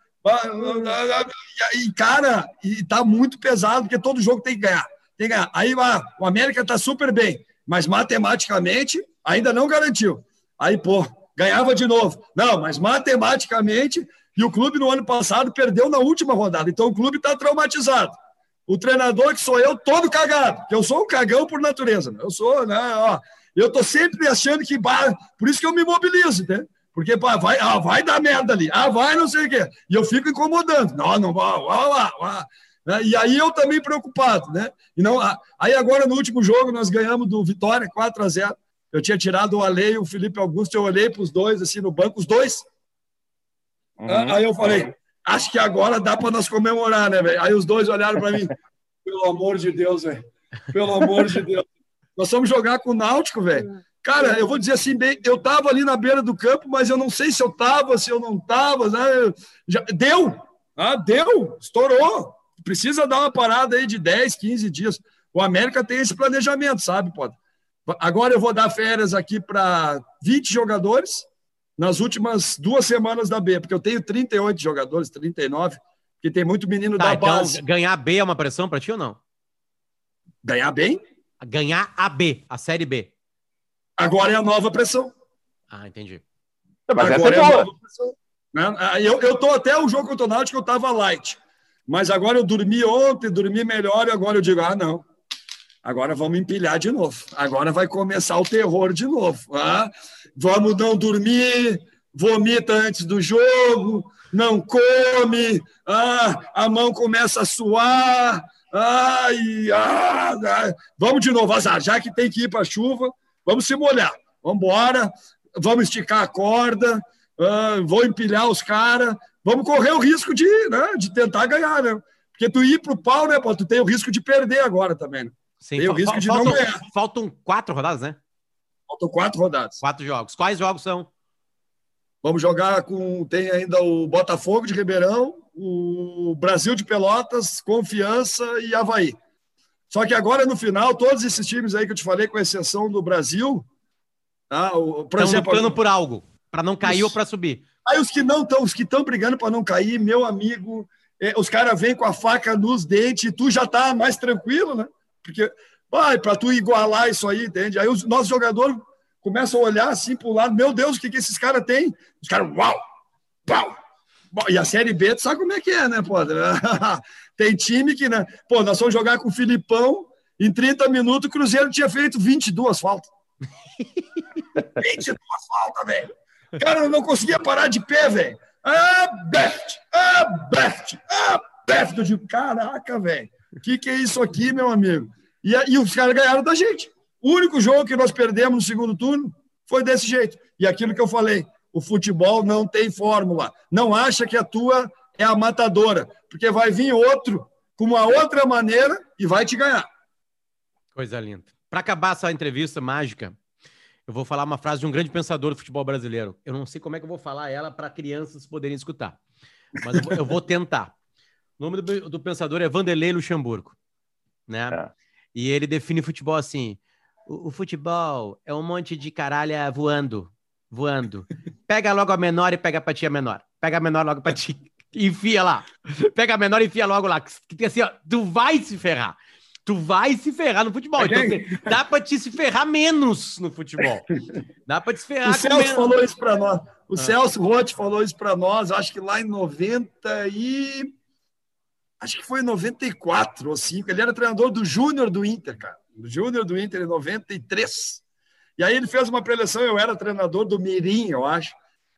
E, cara, e tá muito pesado, porque todo jogo tem que ganhar. Tem que ganhar. Aí o América tá super bem, mas matematicamente ainda não garantiu. Aí, pô, ganhava de novo. Não, mas matematicamente e o clube no ano passado perdeu na última rodada. Então o clube está traumatizado. O treinador, que sou eu, todo cagado, que eu sou um cagão por natureza. Eu sou, né? Ó, eu tô sempre achando que. Por isso que eu me mobilizo, né? Porque bah, vai, ah, vai dar merda ali, ah, vai não sei o quê. E eu fico incomodando. Não, não, vai, vai, vai. Né? E aí eu também preocupado, né? E não, aí agora no último jogo nós ganhamos do Vitória 4 a 0 Eu tinha tirado o Ale e o Felipe Augusto, eu olhei para os dois assim no banco, os dois Uhum. Aí eu falei, acho que agora dá para nós comemorar, né, velho? Aí os dois olharam para mim, pelo amor de Deus, velho. Pelo amor de Deus. Nós vamos jogar com o Náutico, velho. Cara, eu vou dizer assim, bem, eu tava ali na beira do campo, mas eu não sei se eu tava, se eu não tava, né? Já, deu! Ah, deu! Estourou! Precisa dar uma parada aí de 10, 15 dias. O América tem esse planejamento, sabe, pode? Agora eu vou dar férias aqui para 20 jogadores nas últimas duas semanas da B, porque eu tenho 38 jogadores, 39, que tem muito menino tá, da então, base. Ganhar B é uma pressão para ti ou não? Ganhar bem? Ganhar a B, a Série B. Agora é a nova pressão. Ah, entendi. Mas agora é, é a nova pressão. Né? Ah, eu, eu tô até o jogo contra o Náutico, eu tava light. Mas agora eu dormi ontem, dormi melhor, e agora eu digo, ah, não. Agora vamos empilhar de novo. Agora vai começar o terror de novo. Ah? vamos não dormir, vomita antes do jogo, não come, ah, a mão começa a suar, ai, ah, ah, vamos de novo, azar, já que tem que ir para a chuva, vamos se molhar, vamos embora, vamos esticar a corda, ah, vou empilhar os caras, vamos correr o risco de, né, de tentar ganhar, né? Porque tu ir pro pau, né, pô, tu tem o risco de perder agora também, né? Sim, tem o risco de faltam, não ganhar. Faltam quatro rodadas, né? Faltam quatro rodadas. Quatro jogos. Quais jogos são? Vamos jogar com. Tem ainda o Botafogo de Ribeirão, o Brasil de Pelotas, Confiança e Havaí. Só que agora, no final, todos esses times aí que eu te falei, com exceção do Brasil, tá? o, por estão exemplo, lutando por algo, para não cair os, ou para subir. Aí os que não estão, os que estão brigando para não cair, meu amigo, é, os caras vêm com a faca nos dentes e tu já tá mais tranquilo, né? Porque Vai, para tu igualar isso aí, entende? Aí os nossos jogadores começam a olhar assim para o lado, meu Deus, o que, que esses caras têm? Os caras, uau, uau. E a Série B, tu sabe como é que é, né, pô? Tem time que, né? Pô, nós fomos jogar com o Filipão, em 30 minutos o Cruzeiro tinha feito 22 faltas. 22 faltas, velho. Cara, eu não conseguia parar de pé, velho. Ah, Beft! Ah, Beft! Ah, Beft! Eu digo, caraca, velho. O que, que é isso aqui, meu amigo? E, e os caras ganharam da gente. O único jogo que nós perdemos no segundo turno foi desse jeito. E aquilo que eu falei, o futebol não tem fórmula. Não acha que a tua é a matadora, porque vai vir outro com uma outra maneira e vai te ganhar. Coisa linda. Para acabar essa entrevista mágica, eu vou falar uma frase de um grande pensador do futebol brasileiro. Eu não sei como é que eu vou falar ela para crianças poderem escutar, mas eu vou, eu vou tentar. O nome do, do, pensador é Vanderlei Luxemburgo, né? É. E ele define futebol assim: o, o futebol é um monte de caralha voando, voando. Pega logo a menor e pega a menor. Pega a menor logo pra ti. Enfia lá. Pega a menor e enfia logo lá. Que, assim, ó, tu vai se ferrar. Tu vai se ferrar no futebol. Então, assim, dá pra te se ferrar menos no futebol. Dá pra te se ferrar O Celso menos. falou isso pra nós. O ah. Celso Roth falou isso pra nós, acho que lá em 90 e acho que foi em 94 ou 5. Ele era treinador do Júnior do Inter, cara. Do Júnior do Inter em 93. E aí ele fez uma preleção, eu era treinador do Mirim, eu acho.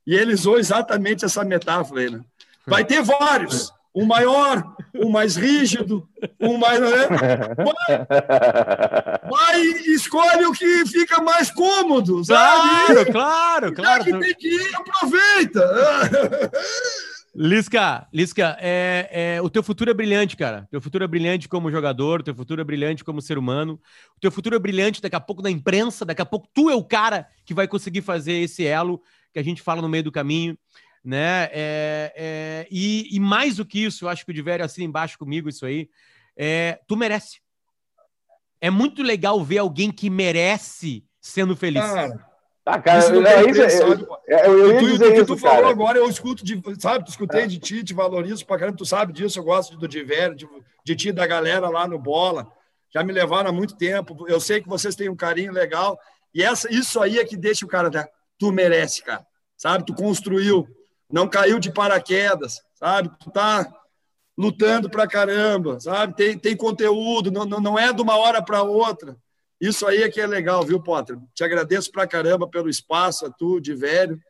E ele usou exatamente essa metáfora aí, né? Vai ter vários. Um maior, um mais rígido, um mais. Né? Vai, vai escolhe o que fica mais cômodo, sabe? Claro, claro, claro. Já que tem que ir, aproveita. Lisca, Lisca, é, é, o teu futuro é brilhante, cara. Teu futuro é brilhante como jogador, teu futuro é brilhante como ser humano. O teu futuro é brilhante daqui a pouco na imprensa, daqui a pouco tu é o cara que vai conseguir fazer esse elo que a gente fala no meio do caminho, né? É, é, e, e, mais do que isso, eu acho que o Diverio assina embaixo comigo isso aí. É, tu merece. É muito legal ver alguém que merece sendo feliz. Cara, ah, cara, isso não é, isso, é, eu, eu, ia tu, dizer tu, isso, tu falou agora, eu escuto, de, sabe, tu escutei é. de ti, te valorizo pra caramba, tu sabe disso, eu gosto do Diver, de, de ti, da galera lá no Bola, já me levaram há muito tempo, eu sei que vocês têm um carinho legal, e essa, isso aí é que deixa o cara, né? tu merece, cara, sabe, tu construiu, não caiu de paraquedas, sabe, tu tá lutando pra caramba, sabe, tem, tem conteúdo, não, não, é de uma hora para outra, isso aí é que é legal, viu, Potter? Te agradeço pra caramba pelo espaço, a tu, de velho.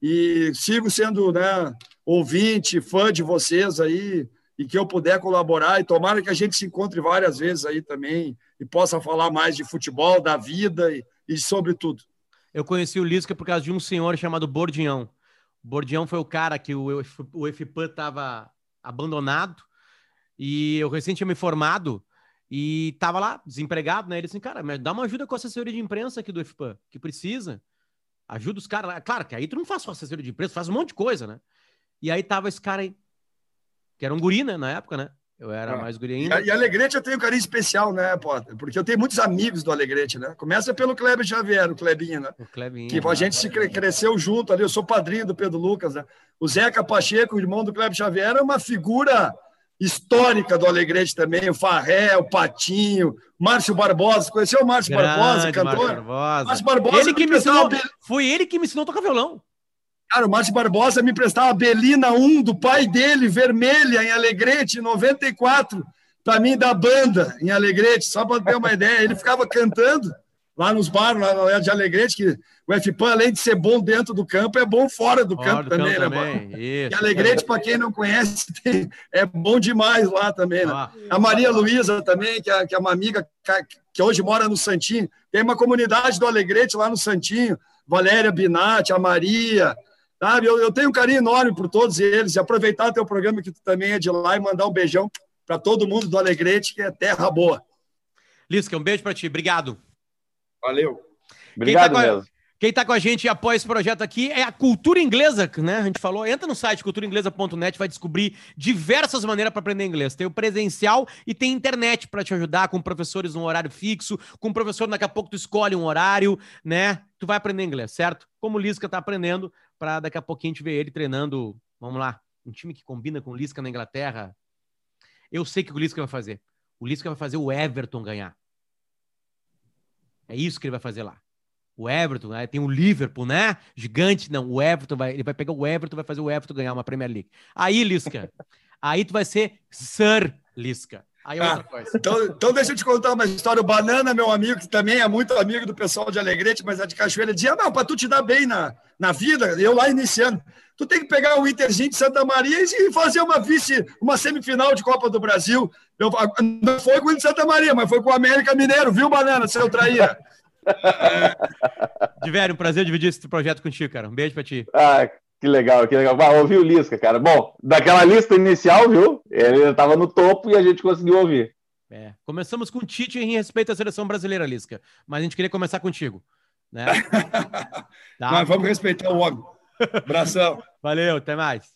E sigo sendo né, ouvinte, fã de vocês aí, e que eu puder colaborar. E tomara que a gente se encontre várias vezes aí também e possa falar mais de futebol, da vida e, e sobre tudo. Eu conheci o Lisca por causa de um senhor chamado Bordião. Bordião foi o cara que o, o FPAN estava abandonado e eu recém tinha me formado e tava lá, desempregado, né? Ele assim, cara, mas dá uma ajuda com a assessoria de imprensa aqui do FPAN, que precisa. Ajuda os caras lá. Claro que aí tu não faz só assessoria de imprensa, faz um monte de coisa, né? E aí tava esse cara aí, que era um guri, né, na época, né? Eu era ah. mais guri ainda. E Alegrete eu tenho um carinho especial, né, Potter? Porque eu tenho muitos amigos do Alegrete, né? Começa pelo Kleber Xavier, o Klebinho, né? O Klebinho. Que a gente se cresceu junto ali, eu sou padrinho do Pedro Lucas, né? O Zeca Pacheco, o irmão do Kleber Xavier, é uma figura histórica do Alegrete também, o Farré, o Patinho, Márcio Barbosa. Conheceu o Márcio Grande, Barbosa, cantor? Márcio Barbosa. Márcio Barbosa ele que me ensinou. Foi ele que me ensinou a tocar violão. Cara, o Márcio Barbosa me prestava a Belina 1 do pai dele, vermelha, em Alegrete, em 94, para mim da banda, em Alegrete, só para ter uma ideia. Ele ficava cantando lá nos bares, lá de Alegrete, que o FPAN, além de ser bom dentro do campo, é bom fora do fora campo do também, campo né, também. E Alegrete, para quem não conhece, tem, é bom demais lá também, né? Ah. A Maria Luísa também, que é, que é uma amiga que hoje mora no Santinho, tem uma comunidade do Alegrete lá no Santinho, Valéria Binatti, a Maria, sabe? Eu, eu tenho um carinho enorme por todos eles, e aproveitar teu programa que tu também é de lá e mandar um beijão para todo mundo do Alegrete, que é terra boa. Lisca, um beijo para ti, obrigado. Valeu. Obrigado quem tá mesmo. quem está com a gente e apoia esse projeto aqui é a Cultura Inglesa, né? A gente falou, entra no site culturainglesa.net, vai descobrir diversas maneiras para aprender inglês. Tem o presencial e tem internet para te ajudar, com professores num horário fixo, com professor daqui a pouco tu escolhe um horário, né? Tu vai aprender inglês, certo? Como o Lisca está aprendendo, para daqui a pouquinho a gente ver ele treinando, vamos lá, um time que combina com o Lisca na Inglaterra. Eu sei que o Lisca vai fazer. O Lisca vai fazer o Everton ganhar. É isso que ele vai fazer lá. O Everton, né? tem o Liverpool, né? Gigante, não. O Everton vai, ele vai pegar o Everton, vai fazer o Everton ganhar uma Premier League. Aí, Lisca, aí tu vai ser Sir Lisca. Aí é outra ah, coisa. Então, então, deixa eu te contar uma história. O Banana, meu amigo, que também é muito amigo do pessoal de Alegrete, mas é de Cachoeira, dizia: não, para tu te dar bem na, na vida, eu lá iniciando, tu tem que pegar o Interzinho de Santa Maria e fazer uma vice, uma semifinal de Copa do Brasil. Eu, não foi com o de Santa Maria, mas foi com o América Mineiro, viu, Banana, seu traíra? De velho, um prazer dividir esse projeto contigo, cara. Um beijo pra ti. Ah, que legal, que legal. Ah, ouvi o Lisca, cara. Bom, daquela lista inicial, viu? Ele estava no topo e a gente conseguiu ouvir. É. Começamos com o Tite em respeito à seleção brasileira, Lisca. Mas a gente queria começar contigo. Né? tá. Mas vamos respeitar o homem. Abração. Valeu, até mais.